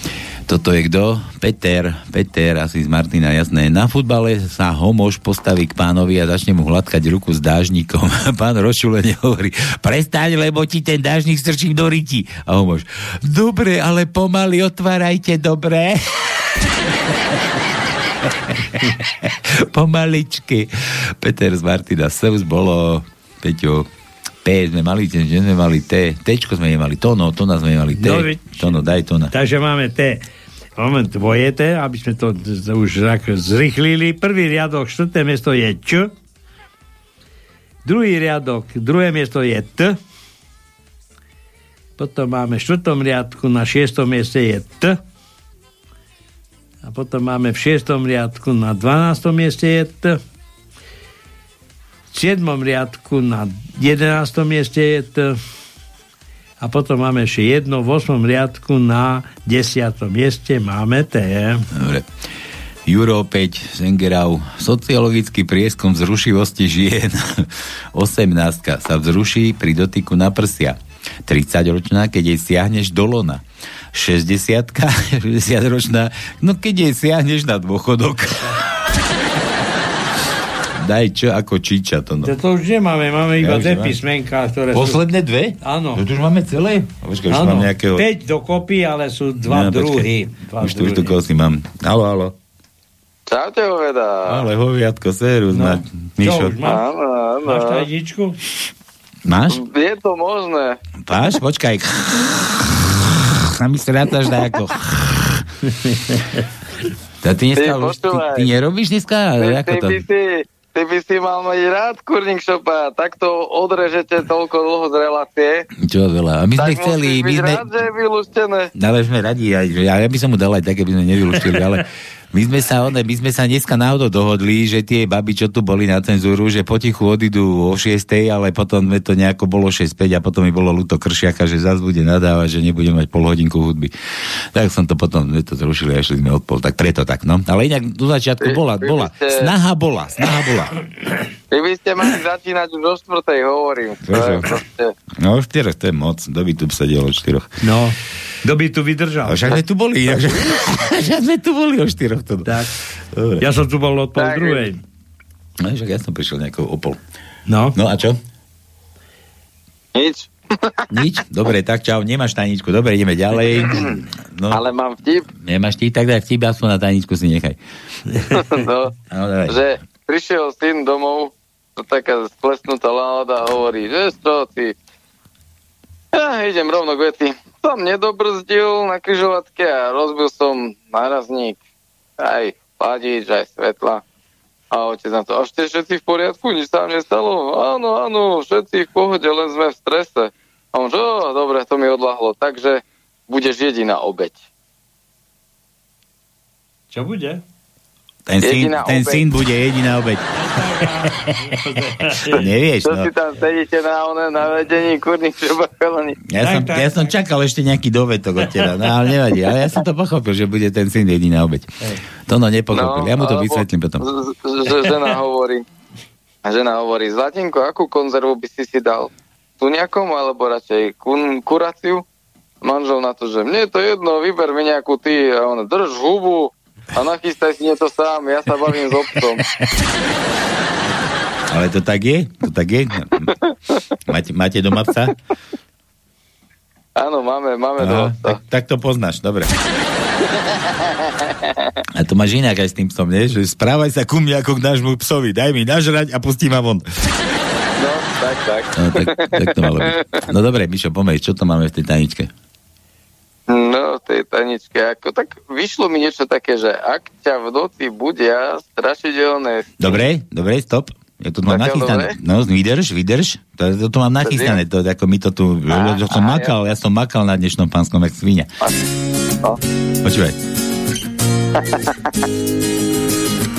S8: Toto je kto? Peter, Peter, asi z Martina, jasné. Na futbale sa homož postaví k pánovi a začne mu hladkať ruku s dážnikom. Pán rozčulene hovorí, prestaň, lebo ti ten dážnik strčím do ryti. A homož, dobre, ale pomaly otvárajte, dobre? Pomaličky. Peter z Martina. Seus bolo, Peťo, P sme mali, že sme mali T. Tčko sme nemali, Tono, Tona sme nemali T.
S9: No,
S8: Tono, daj Tona.
S9: Takže máme T. Moment, dvoje T, aby sme to už zrychlili. Prvý riadok, štvrté miesto je Č. Druhý riadok, druhé miesto je T. Potom máme v štvrtom riadku na šiestom mieste je T. A potom máme v šiestom riadku na 12. mieste je T. V siedmom riadku na 11. mieste je T. A potom máme ešte jedno v 8. riadku na 10. mieste máme T.
S8: Dobre. Juro 5, Zengerau, sociologický prieskum zrušivosti žien. 18 sa vzruší pri dotyku na prsia. 30 ročná, keď jej siahneš do lona. 60 60 ročná, no keď jej siahneš na dôchodok. Daj čo ako číča to no.
S9: To, to už nemáme, máme iba
S8: Ja
S9: dve písmenka, ktoré
S8: Posledné dve?
S9: sú... Áno.
S8: No to už máme celé? Počkaj, už mám nejakého...
S9: 5 dokopy, ale sú dva
S8: No,
S9: druhy. Dva
S8: Už tu, už tu
S9: druhy.
S8: koho si mám. Halo, halo.
S13: Čaute, hoveda.
S8: Ale hoviatko, serus,
S9: No.
S8: no. Mišo.
S9: Čo, už má,
S13: Áno, áno.
S9: máš tajničku?
S8: Máš?
S13: Je to možné.
S8: Máš? Počkaj. A my si rátaš dajako. To ty dneska
S13: Ty,
S8: už, ty, ty nerobíš dneska?
S13: Ty,
S8: Ako
S13: ty,
S8: to?
S13: by si, ty by si mal mať rád kurník šopa, takto odrežete toľko dlho z relácie.
S8: Čo veľa. A my sme
S13: tak
S8: chceli, my sme...
S13: rád, že je vylúštené.
S8: Ale sme radi, ja, ja by som mu dal aj tak, aby sme nevylúštili, ale my sme sa, one, my sme sa dneska náhodou dohodli, že tie baby, čo tu boli na cenzúru, že potichu odídu o 6, ale potom sme to nejako bolo 6.5 a potom mi bolo ľúto kršiaka, že zase bude nadávať, že nebudem mať pol hodinku hudby. Tak som to potom, sme to zrušili a išli sme od pol, tak preto tak, no. Ale inak do začiatku bola, bola, snaha bola, snaha bola.
S13: Vy by ste mali začínať už o štvrtej, hovorím. To je
S8: Prečo?
S13: proste...
S8: No, o štyroch, to je moc, kto by tu sedel o štyroch.
S9: No, kto by tu vydržal?
S8: A však sme tu boli, takže, však sme tu boli o štyroch. To.
S9: Tak.
S8: Dobre.
S9: Ja som tu bol od pol
S13: Tak,
S9: druhej.
S8: No, však ja som prišiel nejakou opol.
S9: No.
S8: No a čo?
S13: Nič.
S8: Nič? Dobre, tak čau, nemáš tajničku. Dobre, ideme ďalej. No,
S13: Ale mám vtip,
S8: nemáš ty, tak daj vtip, aspoň na tajničku si nechaj.
S13: no,
S8: No,
S13: že prišiel syn domov, to taká splesnutá nálada a hovorí, že čo ty, ja idem rovno k veci. Som nedobrzdil na kryžovatke a rozbil som nárazník. Aj pladič, aj svetla. A otec na to, a ste všetci v poriadku, nič vám nestalo? Áno, áno, všetci v pohode, len sme v strese. A on, že, "Ó, dobre, to mi odlahlo, takže budeš jediná obeď.
S9: Čo bude?
S8: Ten syn, ten syn bude jediná obeď. Nevieš,
S13: Čo
S8: no.
S13: si tam sedíte na, one, na vedení kurných šebachalani?
S8: Ja som,
S9: Tak, tak,
S8: ja som čakal ešte nejaký dovetok od teba, no ale nevadí. Ale ja som to pochopil, že bude ten syn jediná obeď. To no nepochopil. Ja mu to vysvetlím potom.
S13: z- z- Že žena hovorí, a žena hovorí, Zlatinko, akú konzervu by si si dal? Tu nejakom, alebo radšej kun, kuraciu? Manžel na to, že mne je to jedno, vyber mi nejakú ty. A ona, drž hubu a nachystaj si niečo sám, ja sa bavím s obcom.
S8: Ale to tak je? To tak je? Máte, máte doma psa?
S13: Áno, máme, máme
S8: Aha,
S13: dosť.
S8: tak, tak to poznáš, dobre. A to máš inak aj s tým psom, nie? Že správaj sa ku mne ako k nášmu psovi. Daj mi nažrať a pustí ma von.
S13: No, tak, tak.
S8: No, tak, tak to malo byť. No dobre, Mišo, pomeď, čo to máme v tej tajničke?
S13: No, tej taničke, ako, tak vyšlo mi niečo také, že ak ťa v noci budia strašidelné
S8: Dobre, dobre, stop. Ja to mám nachystané.
S13: dobre?
S8: No, vydrž, vydrž. To, to, to mám nachystané. To, ako my to tu,
S13: Á,
S8: to som
S13: á,
S8: makal, ja som makal na dnešnom pánskom, jak svinia.
S13: No.
S8: Počúvaj.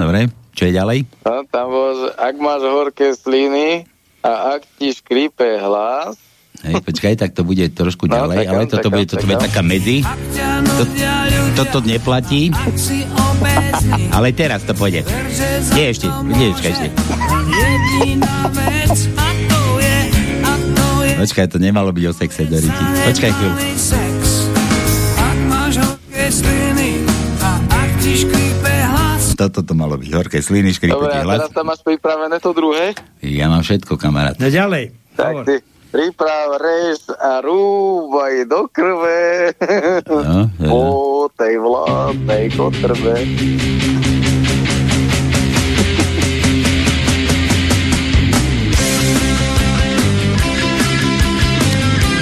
S8: Dobre. Čo je ďalej?
S13: No, tam bolo, že ak máš horké sliny a ak ti škrípe hlas,
S8: Hej, počkaj, tak to bude trošku
S13: No,
S8: ďalej, ale toto bude, toto bude taká medzi.
S5: ľudia
S8: Toto neplatí, ale teraz to pôjde. Nie ešte, nie, ešte.
S5: To to je
S8: Počkaj, to nemalo byť o sexe, Doriti. Počkaj chvíľu.
S5: Ak máš horké sliny A ak ti hlas
S8: toto to malo byť horké sliny, škripotí
S13: Dobre,
S8: hlas.
S13: teraz tam máš pripravené to druhé?
S8: Ja mám všetko, kamarát.
S9: No ďalej.
S13: Tak ty priprav, rež a rúbaj do krve.
S8: No, ja. Teda.
S13: Po tej vládnej kotrve.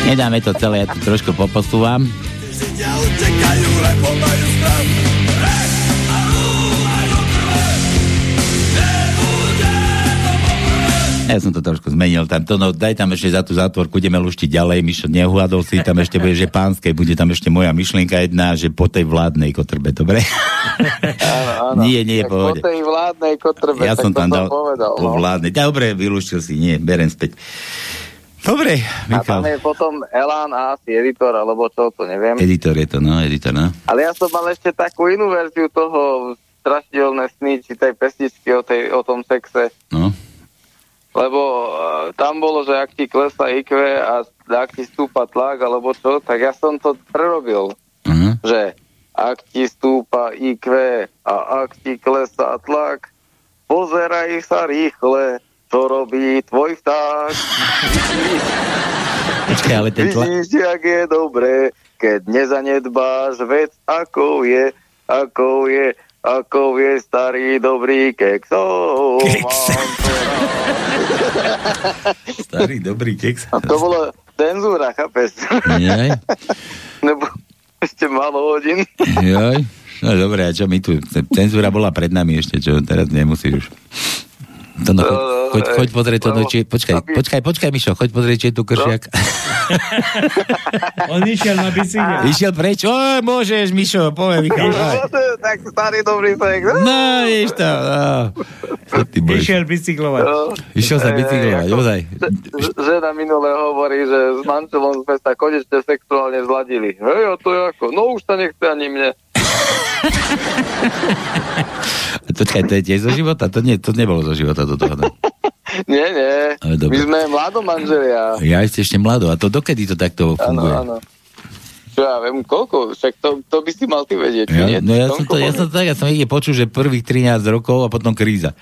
S8: Nedáme to celé, ja to trošku poposúvam.
S5: Židia utekajú, lebo majú strach.
S8: Ja som to trošku zmenil tam. To, no, daj tam ešte za tú zátvorku, ideme luštiť ďalej. Mišo, neuhľadol si, tam ešte bude, že pánskej, bude tam ešte moja myšlienka jedna, že po tej vládnej kotrbe, dobre?
S13: Áno, áno.
S8: Nie, nie,
S13: Tak
S8: pohode.
S13: Po tej vládnej kotrbe,
S8: Ja som tam dal
S13: povedal.
S8: po
S13: No.
S8: vládnej. Dobre, vylúštil si, nie, berem späť. Dobre,
S13: A tam
S8: Michal.
S13: je potom Elán a asi editor, alebo čo, to neviem.
S8: Editor je to, no, editor, no.
S13: Ale ja som mal ešte takú inú verziu toho strašidelné sny, či tej pesničky o, tej, o tom sexe.
S8: No.
S13: Lebo uh, tam bolo, že ak ti klesá IQ a ak ti stúpa tlak, alebo čo, tak ja som to prerobil.
S8: Uh-huh.
S13: Že ak ti stúpa IQ a ak ti klesá tlak, pozeraj sa rýchle, čo robí tvoj vták.
S8: Počkaj, ale ten tlak...
S13: Vidíš, jak je dobré, keď nezanedbáš vec, ako je, ako je, ako je starý dobrý keksov.
S8: Starý, dobrý keks.
S13: A to bolo cenzúra, chápeš?
S8: Jaj,
S13: Nebo ešte málo hodín.
S8: jaj. No dobre, a čo my tu? Cenzúra bola pred nami ešte, čo teraz nemusíš už. To no, choď, choď, choď pozrieť to, no, či, počkaj, počkaj, počkaj, Mišo, choď pozrieť, či je tu kršiak.
S9: On išiel na bicykel.
S8: Išiel preč, o, môžeš, Mišo, povie Michal. aj.
S13: tak starý dobrý sex.
S8: No, vidíš to, no.
S9: Išiel bicyklovať.
S8: Išiel sa bicyklovať,
S13: ako-
S8: ozaj.
S13: Žena minule hovorí, že s manželom sme sa konečne sexuálne zladili. Hej, a to je ako? No už sa nechce ani mne.
S8: Počkaj, to je tiež zo života? To, nie, to nebolo zo života do toho. No.
S13: Nie, nie.
S8: Ale
S13: My sme mladomanželia.
S8: Ja ste ešte mladý. A to dokedy to takto
S13: Áno,
S8: funguje?
S13: áno. Čo ja viem, koľko? Však to, to by si mal ty vedieť. nie?
S8: Ja, no ja som,
S13: Toľko
S8: to, ja som to tak, ja som niekde počul, že prvých 13 rokov a potom kríza.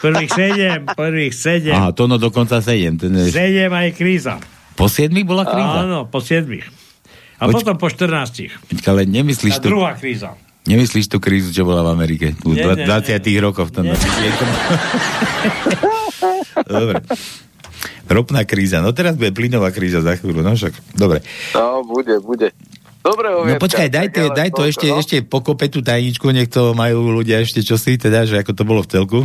S9: Prvých sedem, prvých sedem.
S8: Aha, to no dokonca 7. Ten je,
S9: Sedem aj kríza.
S8: po 7 bola kríza?
S9: Áno, po siedmich. A
S8: Poč-
S9: potom po 14.
S8: Počkaj, ale nemyslíš
S9: Tá
S8: tu,
S9: druhá kríza.
S8: Nemyslíš tú krízu, čo bola v Amerike? U
S9: Nie,
S8: dva-
S9: nie,
S8: 20 rokoch. To,
S9: Nie.
S8: je to... Dobre. Ropná kríza. No teraz bude plynová kríza za chvíľu. No však, dobre.
S13: No, bude, bude. Dobre,
S8: No
S13: Ovietka,
S8: počkaj, daj, to,
S13: ale
S8: daj to
S13: toľko,
S8: ešte,
S13: no.
S8: ešte pokope tú tajničku, nech to majú ľudia ešte čosi, teda, že ako to bolo v celku.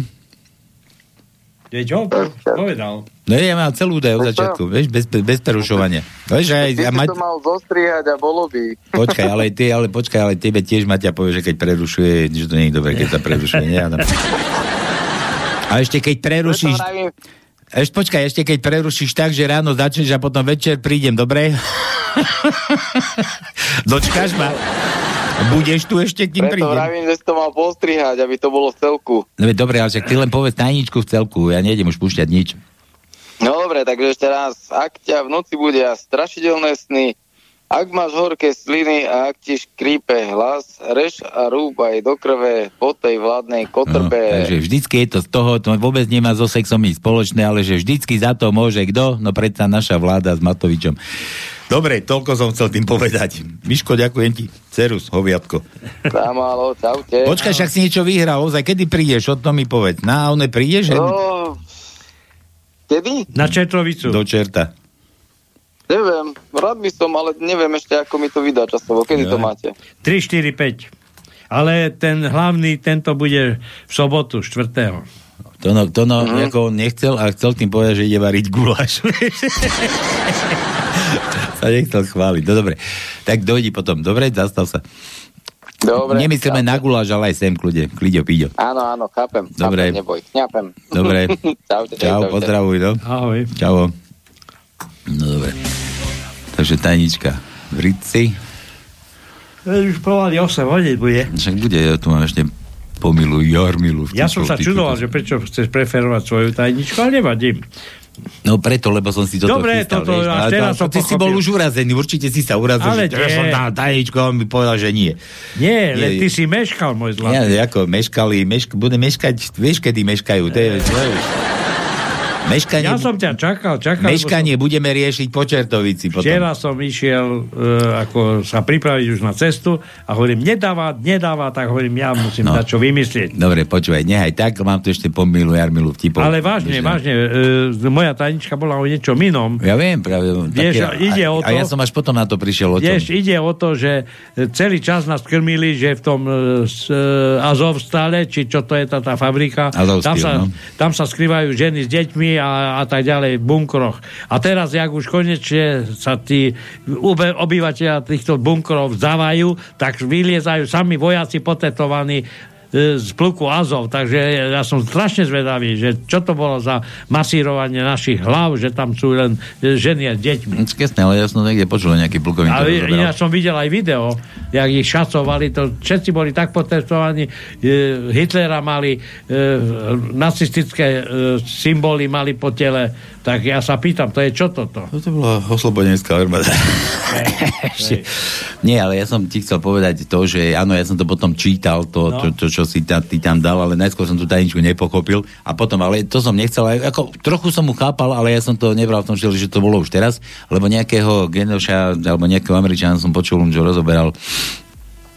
S9: Je čo? Povedal.
S8: No ja mám celú údaj od začiatku, vieš, bez, bez prerušovania. Vieš, aj, a mať,
S13: to mal zostrihať a bolo by.
S8: počkaj, ale, ty, ale počkaj, ale tebe tiež Maťa povie, že keď prerušuje, že to nie je dobré, keď sa prerušuje. Nie, Adam. A ešte keď prerušíš, ešte počkaj, ešte keď prerušíš tak, že ráno začneš a potom večer prídem, dobre? Dočkáš ma? Budeš tu ešte, kým
S13: Preto
S8: prídem?
S13: vravím, že si to mal postrihať, aby to bolo v celku.
S8: No dobre, ale však ty len povedz tajničku v celku, ja nejdem už púšťať nič.
S13: No dobre, takže ešte raz. Ak ťa v noci budia strašidelné sny, ak máš horké sliny a ak ti škrípe hlas, reš a rúb aj do krve po tej vládnej
S8: No,
S13: kotrbe.
S8: takže vždycky je to z toho, to vôbec nemá so sexom nič spoločné, ale že vždycky za to môže kto? No predsa naša vláda s Matovičom. Dobre, toľko som chcel tým povedať. Miško, ďakujem ti. Cerus, hoviatko.
S13: Samálo, čaute.
S8: Počkaj, však si niečo vyhral, ozaj, kedy prídeš, o tom mi povedz. Na one prídeš?
S13: No, kedy?
S9: Na Četrovicu.
S8: Do čerta.
S13: Neviem, rád by som, ale neviem ešte, ako mi to vydá časovo. Kedy to
S8: Ja.
S13: máte?
S9: 3, 4, 5. Ale ten hlavný, tento bude v sobotu, 4.
S8: To no, to no
S13: Mhm.
S8: ako on nechcel a chcel tým povedať, že ide variť guláš. sa nechcel chváliť. No dobre. Tak dojdi potom. Dobre, zastav sa.
S13: Dobre.
S8: Nemyslíme na guláš, ale aj sem kľude. Kľudio, píďo.
S13: Áno, áno, chápem.
S8: Dobre.
S13: Chápem, neboj, kňapem.
S8: Dobre.
S13: čaute,
S8: Čau,
S13: čaute.
S8: pozdravuj, no.
S9: Ahoj.
S8: Čau. No dobre. Takže tajnička v Ritci.
S9: Už pomaly 8 hodín bude.
S8: Však bude, ja tu mám ešte pomilu Jarmilu.
S9: Ja som sa čudoval, že prečo chceš preferovať svoju tajničku, ale nevadím.
S8: No preto, lebo som si toto
S9: Dobre,
S8: chystal,
S9: toto
S8: vieš.
S9: až
S8: A
S9: teraz
S8: to-
S9: som
S8: Ty si bol už urazený, určite si sa urazil,
S9: Ale
S8: že
S9: nie.
S8: som dal tajničku a on mi povedal, že nie.
S9: Nie,
S8: Je-
S9: ty si meškal, môj zlatý.
S8: Ja, ako meškali, mešk, bude meškať, vieš, kedy meškajú, to je, to je. Meškanie,
S9: Ja som ťa čakal, čakal.
S8: meškanie budeme riešiť po Čertovici potom.
S9: Včera som išiel uh, ako sa pripraviť už na cestu a hovorím, nedáva, nedáva, tak hovorím, ja musím
S8: No.
S9: dať čo vymyslieť.
S8: Dobre, počúvaj, nehaj tak, mám tu ešte pomilu Jarmilu vtipov.
S9: Ale vážne,
S8: Vieš,
S9: vážne, uh, moja tajnička bola o niečom inom.
S8: Ja viem, práve.
S9: Vieš,
S8: také-
S9: ide
S8: a,
S9: o
S8: A
S9: to-
S8: ja som až potom na to prišiel o čom.
S9: Vieš, ide o to, že celý čas nás krmili, že v tom s, uh, Azovstale, či čo to je tá, tá fabrika,
S8: Azovstil,
S9: tam sa,
S8: no.
S9: tam sa skrývajú ženy s deťmi a, a tak ďalej bunkroch. A teraz, jak už konečne sa tí obyvateľia týchto bunkrov vzdávajú, tak vyliezajú sami vojaci potetovaní z pluku Azov, takže ja som strašne zvedavý, že čo to bolo za masírovanie našich hlav, že tam sú len e, ženy a deťmi.
S8: Skesné, ale ja som niekde počul nejaký plukovník.
S9: Ale ináč som videl aj video, jak ich šacovali, to všetci boli tak potestovaní, e, Hitlera mali, e, nacistické e, symboly mali po tele, tak ja sa pýtam, to je čo toto?
S8: To bola oslobodenská armáda. Ešte- Nie, ale ja som ti chcel povedať to, že áno, ja som to potom čítal, to,
S9: No.
S8: no. to, to, čo si ta, ty tam dal, ale najskôr som tú tajničku nepochopil a potom, ale to som nechcel, aj, ako, trochu som mu chápal, ale ja som to nebral v tom štýle, že to bolo už teraz, lebo nejakého genoša, alebo nejakého američana som počul, že rozoberal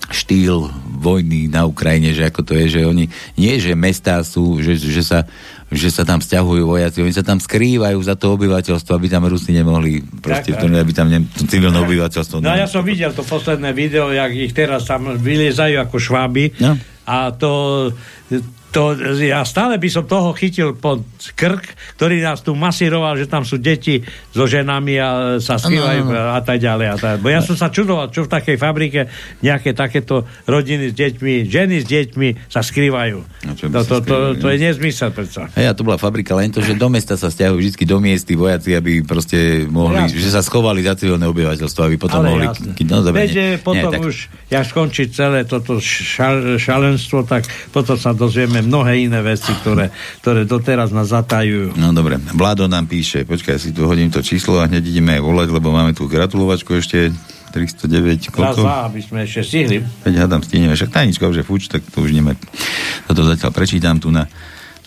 S8: štýl vojny na Ukrajine, že ako to je, že oni, nie že mestá sú, že, že sa že sa tam stiahujú vojaci, oni sa tam skrývajú za to obyvateľstvo, aby tam Rusi nemohli, proste,
S9: Tak,
S8: v tom, aby tam ne, to civilné obyvateľstvo
S9: No ja som videl to posledné video, jak ich teraz tam vyliezajú ako šváby.
S8: No.
S9: a to, to, ja stále by som toho chytil pod krk, ktorý nás tu masíroval, že tam sú deti so ženami a sa skrývajú
S8: Áno, áno.
S9: a tak ďalej. A tak. Bo ja som sa čudoval, čo v takej fabrike nejaké takéto rodiny s deťmi, ženy s deťmi sa skrývajú.
S8: No,
S9: to,
S8: sa
S9: to, to, to je nezmysel predsa.
S8: A to bola fabrika, len to, že do mesta sa stiahujú vždy do miest tí vojaci, aby proste mohli,
S9: Jasne.
S8: že sa schovali za civilné obyvateľstvo, aby potom
S9: Ale
S8: mohli... Ki- No, dobre,
S9: Veď,
S8: nie,
S9: eh, potom
S8: nie, tak,
S9: už, jak skončí celé toto šal, šalenstvo, tak potom sa dozvieme mnohé iné veci, ktoré, ktoré doteraz nás zatajujú.
S8: No dobre, Vlado nám píše, počkaj, ja si tu hodím to číslo a hneď ideme aj volať, lebo máme tu gratulovačku ešte 309,
S9: Raz,
S8: koľko?
S9: dva, aby sme ešte stihli.
S8: Veď hádam, stihneme, však tajnička už je fuč, tak to už ideme. Toto zatiaľ prečítam tu na,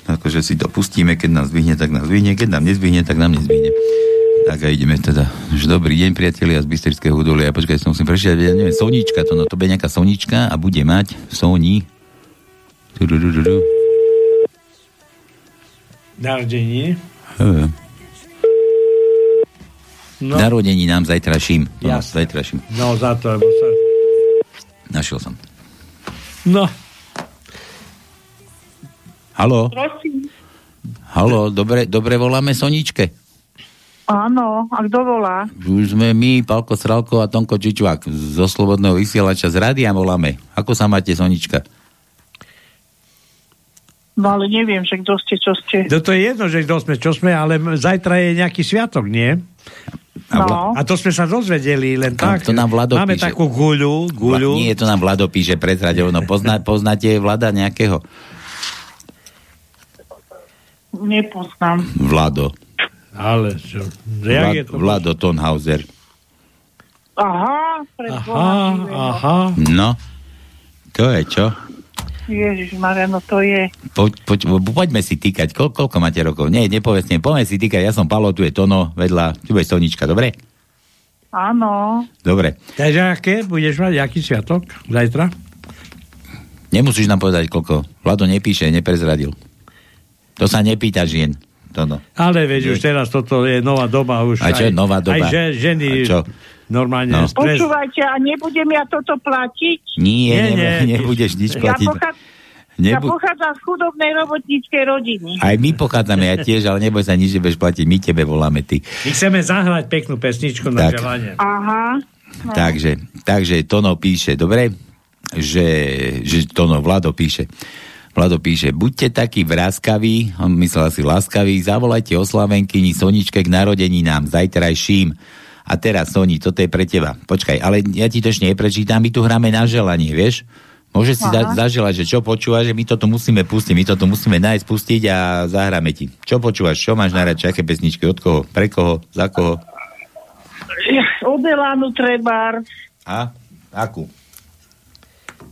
S8: akože si to pustíme, keď nás zvihne, tak nás zvihne, keď nám nezvihne, tak nám nezvihne. Tak a ideme teda. Že dobrý deň, priatelia z Bystrického údolia. Počkaj, som musím prečítať, ja neviem, Sonička to, no to bude nejaká Sonička a bude mať Soni.
S9: Narodení. No,
S8: Narodení nám zajtraším.
S9: Jasné.
S8: zajtraším.
S9: no za to, lebo sa...
S8: Našiel som.
S9: No,
S8: Haló?
S14: Prosím.
S8: Haló, dobre, dobre voláme Soničke.
S14: Áno, a kto volá?
S8: Už sme my, Palko Sralko a Tonko Čičvák zo Slobodného vysielača z rádia voláme. Ako sa máte, Sonička?
S14: No ale neviem, že kto ste, čo ste.
S9: to, to je jedno, že kto sme, čo sme, ale zajtra je nejaký sviatok, nie?
S14: No,
S9: A to sme sa dozvedeli len
S8: A
S9: tak.
S8: to nám Vlado
S9: Máme
S8: píše.
S9: takú guľu, guľu.
S8: Vla, nie, to nám Vlado píše prezradevo. No, pozná, poznáte Vlada nejakého?
S14: nepoznám.
S8: Vlado.
S9: Ale čo? Jak je
S8: Vlad,
S9: to?
S8: Vlado Tonhauser.
S14: Aha,
S9: Aha, aha.
S8: No, to je čo?
S14: Ježiš no to je.
S8: Poď, poď, poďme si týkať. Kol, koľko máte rokov? Nie, nepovedzte. Poďme si týkať. Ja som Palo, tu je Tono, vedľa. Tu je Sonička, dobre?
S14: Áno.
S8: Dobre.
S9: Takže aké? Budeš mať aký sviatok? Zajtra?
S8: Nemusíš nám povedať, koľko. Vlado nepíše, neprezradil. To sa nepýta žien. Tono.
S9: Ale veď už teraz toto je nová doba. Už
S8: A čo je
S9: aj,
S8: nová doba?
S9: Aj že, ženy
S8: A čo?
S9: Normálne
S8: No.
S9: stres.
S14: Počúvajte, a nebudem ja toto platiť?
S8: Nie,
S9: Nie,
S8: nie,
S9: nie.
S8: ne, nebudeš nič
S14: Ja,
S8: platiť.
S14: pochá... ja
S8: Nebu-
S14: pochádzam z chudobnej robotníckej rodiny.
S8: Aj my pochádzame, ja tiež, ale neboj sa nič, že budeš platiť, my tebe voláme ty.
S9: My chceme zahrať peknú pesničku na
S8: Tak.
S9: želanie.
S14: Aha. No.
S8: Takže, takže Tono píše, dobre? Že, že Tono, Vlado píše. Vlado píše, buďte takí vráskaví, on myslel asi láskaví, zavolajte oslavenkyni Soničke k narodeninám, zajtrajším. A teraz, Soni, toto je pre teba. Počkaj, ale ja ti to ešte neprečítam, my tu hráme na želanie, vieš? Môžeš si za, zaželať, že čo počúvaš, že my toto musíme pustiť, my toto musíme nájsť, pustiť a zahráme ti. Čo počúvaš, čo máš najradšej, aké pesničky, od koho, pre koho, za koho?
S14: Od Elánu Trebar,
S8: A? Akú?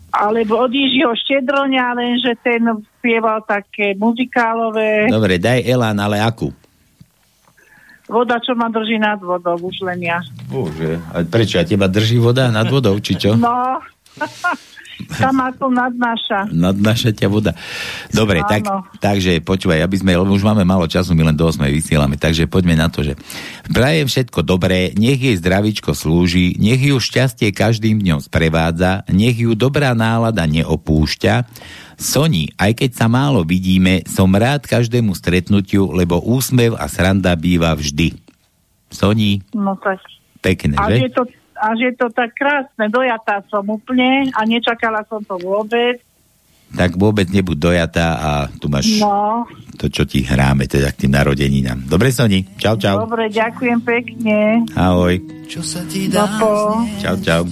S14: alebo od Jižiho Štedroňa, lenže ten spieval také muzikálové.
S8: Dobre, daj Elán, ale akú?
S14: Voda, čo ma drží nad vodou, už len ja.
S8: Bože, a prečo? A teba drží voda nad vodou, či čo?
S14: No, tam ako nadnáša.
S8: Nadnáša ťa voda. Dobre, tak, takže počúvaj, aby sme, lebo už máme málo času, my len do 8 vysielame, takže poďme na to, že prajem všetko dobré, nech jej zdravičko slúži, nech ju šťastie každým dňom sprevádza, nech ju dobrá nálada neopúšťa. Soni, aj keď sa málo vidíme, som rád každému stretnutiu, lebo úsmev a sranda býva vždy. Soni,
S14: No tak.
S8: pekné,
S14: A
S8: že?
S14: je to, a že je to tak krásne, dojatá som úplne a nečakala som to vôbec.
S8: Tak vôbec nebuď dojatá a tu máš
S14: No,
S8: to, čo ti hráme, teda k tým narodeninám. Dobre, Soni? Čau, čau.
S14: dobre, ďakujem pekne.
S8: Ahoj.
S3: Čo sa ti
S14: Dopo,
S8: Čau, čau.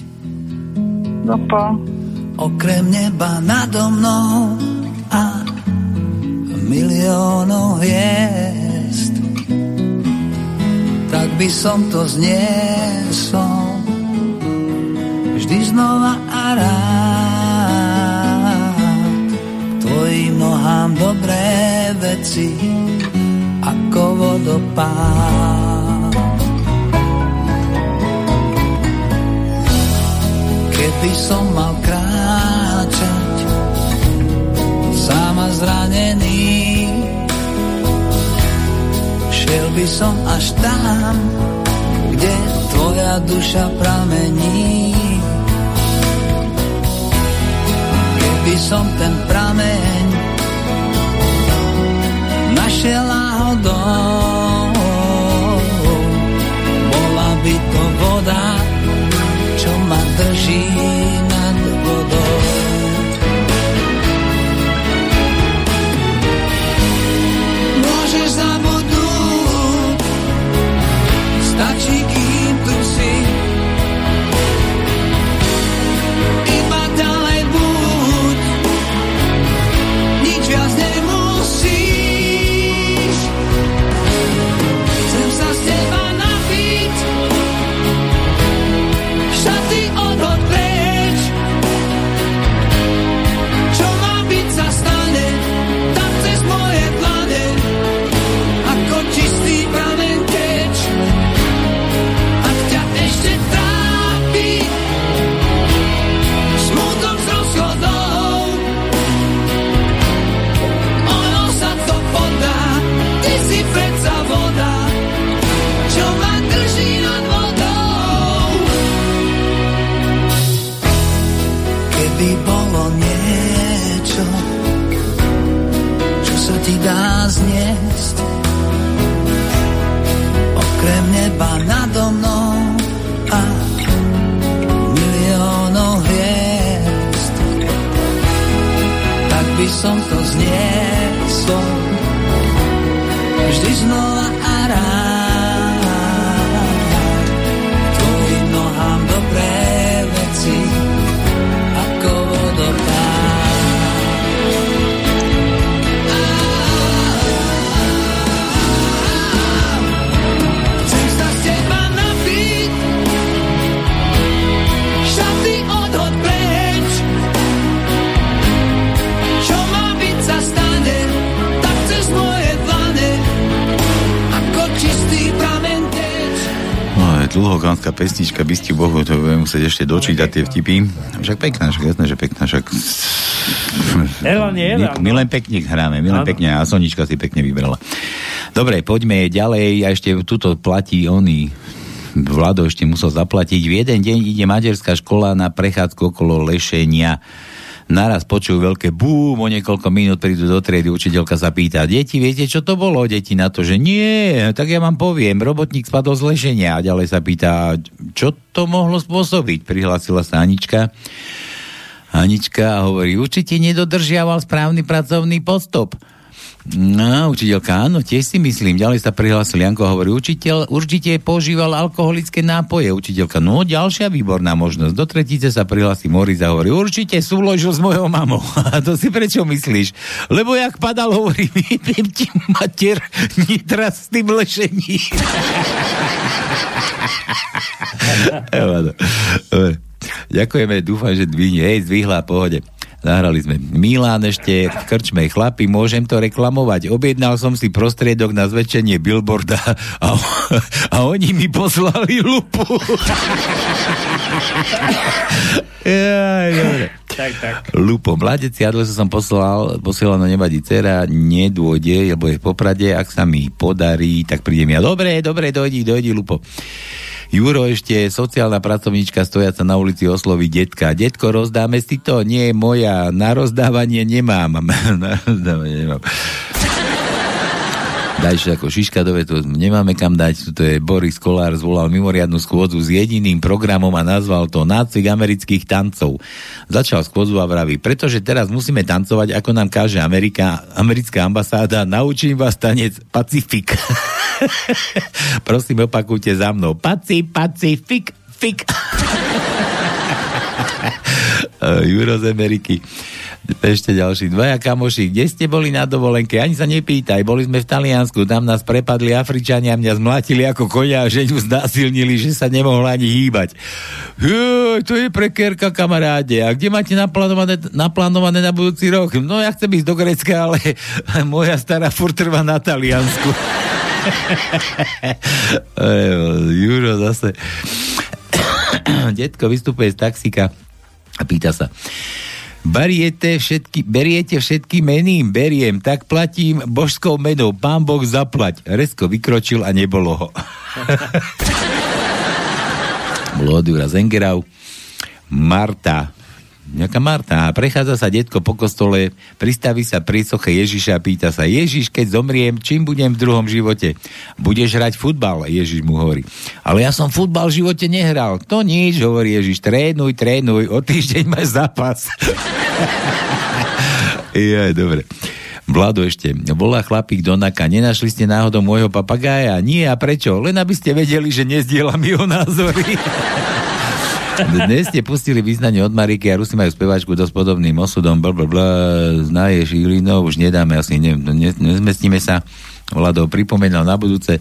S14: dopo.
S3: Okrem neba nado mnou a miliónov hviezd. Tak by som to zniesol vždy znova a rád. Tvojim nohám dobré veci ako vodopád. Keby som mal kráčať sám a zranený, šiel by som až tam, kde tvoja duša pramení. Keby som ten prameň našiel náhodou,
S8: dočítať tie vtipy. Však pekná, však jasné, že pekná, však...
S9: Elan je
S8: My,
S9: Elan.
S8: my len pekne hráme, my len
S9: Áno.
S8: pekne, a Sonička si pekne vybrala. Dobre, poďme ďalej, a ešte tuto platí oný Vlado ešte musel zaplatiť. V jeden deň ide materská škola na prechádzku okolo lešenia. Naraz počujú veľké búm, o niekoľko minút prídu do triedy, učiteľka sa pýta, deti, viete, čo to bolo? Deti na to, že nie, tak ja vám poviem, robotník spadol z lešenia. A ďalej sa pýta, to mohlo spôsobiť? Prihlásila sa Anička. Anička hovorí, určite nedodržiaval správny pracovný postup. No, učiteľka, áno, tiež si myslím. Ďalej sa prihlásil Janko a hovorí, učiteľ určite používal alkoholické nápoje. Učiteľka, no, ďalšia výborná možnosť. Do tretice sa prihlási Moritz a hovorí, určite súložil s mojou mamou. A to si prečo myslíš? Lebo jak padal, hovorí, vypiem ti mater, nitra s tým lešením. Ďakujeme, dúfam, že dvihne. Hej, zdvihla, pohode. Zahrali sme Milán ešte v krčme chlapi, môžem to reklamovať. Objednal som si prostriedok na zväčšenie billboarda a, a oni mi poslali lupu. Jaj, dobre.
S9: Tak, tak.
S8: Lupo, mladec Jadlo som poslal, posielal no nevadí dcera, nedôjde, lebo je v Poprade, ak sa mi podarí, tak prídem ja. Dobre, dobre, dojdi, dojdi, Lupo. Juro ešte, sociálna pracovníčka stojaca na ulici osloví detka. Detko, rozdáme si to? Nie, moja. Na rozdávanie nemám. na rozdávanie nemám. Dajš ako Šiškadové, to nemáme kam dať. To je Boris Kolár zvolal mimoriadnu schôdzu s jediným programom a nazval to Nácvik amerických tancov. Začal schôdzu a vraví, pretože teraz musíme tancovať, ako nám káže Amerika, americká ambasáda, naučím vás tanec Pacifik. Prosím, opakujte za mnou. Paci, Pacifik, fik. Juro z Ameriky. Ešte ďalší dvaja kamoši. Kde ste boli na dovolenke? Ani sa nepýtaj. Boli sme v Taliansku. Tam nás prepadli Afričania. Mňa zmlátili ako konia a ženu znásilnili, že sa nemohla ani hýbať. Jo, to je prekérka, kamaráde. A kde máte naplánované, naplánované na budúci rok? No ja chcem ísť do Grecka, ale moja stará furt trvá na Taliansku. Juro zase. Detko vystupuje z taxika a pýta sa, Beriete všetky, beriete všetky meným, beriem, tak platím božskou menou, pán Boh zaplať. Resko vykročil a nebolo ho. Bolo od Jura Zengerau. Marta, nejaká Marta, prechádza sa detko po kostole, pristaví sa pri soche Ježiša a pýta sa, Ježiš, keď zomriem, čím budem v druhom živote? Budeš hrať futbal, Ježiš mu hovorí. Ale ja som futbal v živote nehral. To nič, hovorí Ježiš, trénuj, trénuj, o týždeň máš zápas. Jaj, dobre. Vlado ešte, volá chlapík do Naka, nenašli ste náhodou môjho papagája? Nie, a prečo? Len aby ste vedeli, že nezdielam jeho názory. Dnes ste pustili význanie od Mariky a Rusy majú spevačku dosť podobným osudom, blablabla, znaješ Ilino, už nedáme, asi ne, ne, nezmestíme sa. Vlado pripomenal na budúce.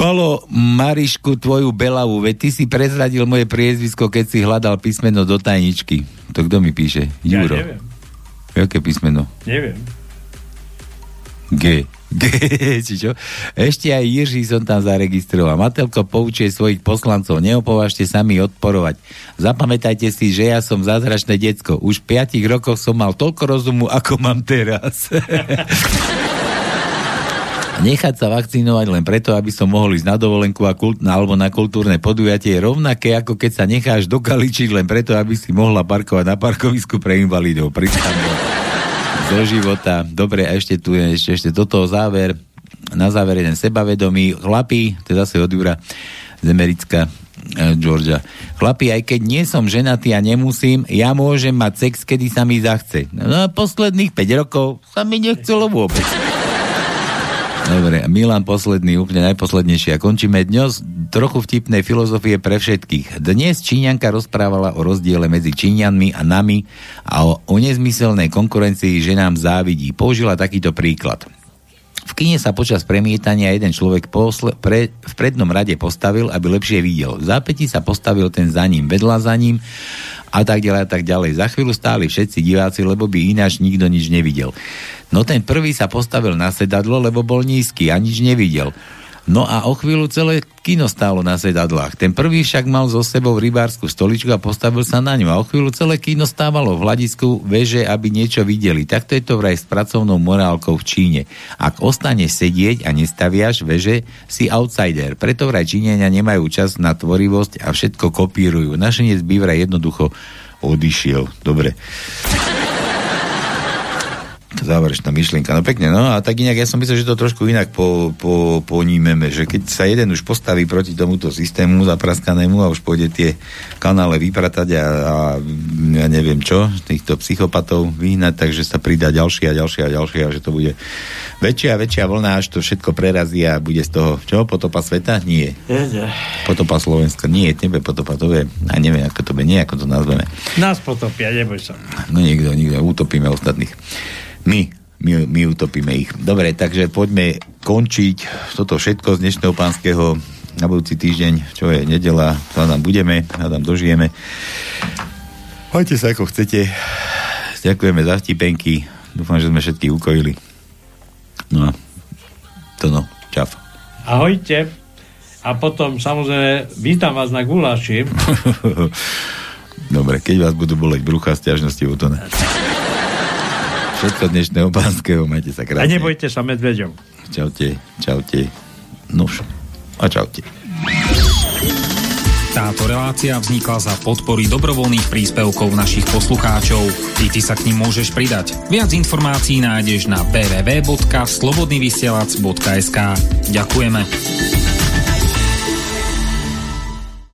S8: Palo, Marišku, tvoju Belavu, veď ty si prezradil moje priezvisko, keď si hľadal písmeno do tajničky. To kto mi píše? Juro.
S9: Ja neviem.
S8: Jaké písmeno?
S9: Neviem.
S8: G. Či? Ešte aj Jiří som tam zaregistroval. Matelko poučuje svojich poslancov, neopovažte sa mi odporovať. Zapamätajte si, že ja som zázračné decko. Už v 5 rokoch som mal toľko rozumu, ako mám teraz. Nechať sa vakcinovať len preto, aby som mohol ísť na dovolenku a kult, alebo na kultúrne podujatie je rovnaké, ako keď sa necháš dokaličiť len preto, aby si mohla parkovať na parkovisku pre invalidov. Pristan zo života. Dobre, a ešte tu je ešte, ešte toto záver. Na záver jeden sebavedomý. Chlapí, to je zase od Jura z Americka, eh, Georgia. Chlapi, aj keď nie som ženatý a nemusím, ja môžem mať sex, kedy sa mi zachce. No a posledných 5 rokov sa mi nechcelo vôbec. Dobre, Milan posledný, úplne najposlednejší. A končíme dnes trochu vtipnej filozofie pre všetkých. Dnes Číňanka rozprávala o rozdiele medzi Číňanmi a nami a o, o nezmyselnej konkurencii, že nám závidí. Použila takýto príklad. V kine sa počas premietania jeden človek posle, pre, v prednom rade postavil, aby lepšie videl. V zápäti sa postavil ten za ním, vedľa za ním a tak ďalej a tak ďalej. Za chvíľu stáli všetci diváci, lebo by ináč nikto nič nevidel. No ten prvý sa postavil na sedadlo, lebo bol nízky a nič nevidel. No a o chvíľu celé kino stálo na sedadlách. Ten prvý však mal so sebou rybárskú stoličku a postavil sa na ňu. A o chvíľu celé kino stávalo v hľadisku veže, aby niečo videli. Takto je to vraj s pracovnou morálkou v Číne. Ak ostaneš sedieť a nestaviaš veže, si outsider. Preto vraj Číňania nemajú čas na tvorivosť a všetko kopírujú. Našenec by vraj jednoducho odišiel. Dobre záverečná myšlienka. No pekne, no a tak inak ja som myslel, že to trošku inak po, po, ponímeme, že keď sa jeden už postaví proti tomuto systému zapraskanému a už pôjde tie kanále vypratať a, a ja neviem čo, týchto psychopatov vyhnať, takže sa pridá ďalšie a ďalšie a ďalšie a že to bude väčšia a väčšia vlna, až to všetko prerazí a bude z toho, čo, potopa sveta? Nie. Potopa Slovenska? Nie, tebe potopa, to je, a neviem, ako to bude, nie, ako to nazveme.
S9: Nás potopia, neboj sa.
S8: No nikto, nikto, utopíme ostatných. My, my, my utopíme ich. Dobre, takže poďme končiť toto všetko z dnešného pánskeho na budúci týždeň, čo je nedela, tam budeme, tam dožijeme. Majte sa ako chcete, ďakujeme za vtipenky. Dúfam, že sme všetky ukojili. No a to no, čau.
S9: Ahojte. A potom samozrejme vítam vás na guláši.
S8: Dobre, keď vás budú boleť brucha, stiažnosti u to ne. Všetko dnešného pánskeho, majte sa
S9: A
S8: krásne.
S9: nebojte sa medveďom.
S8: Čaute, čaute. Nuž. A čaute.
S15: Táto relácia vznikla za podpory dobrovoľných príspevkov našich poslucháčov. Ty, ty sa k ním môžeš pridať. Viac informácií nájdeš na www.slobodnyvysielac.sk Ďakujeme.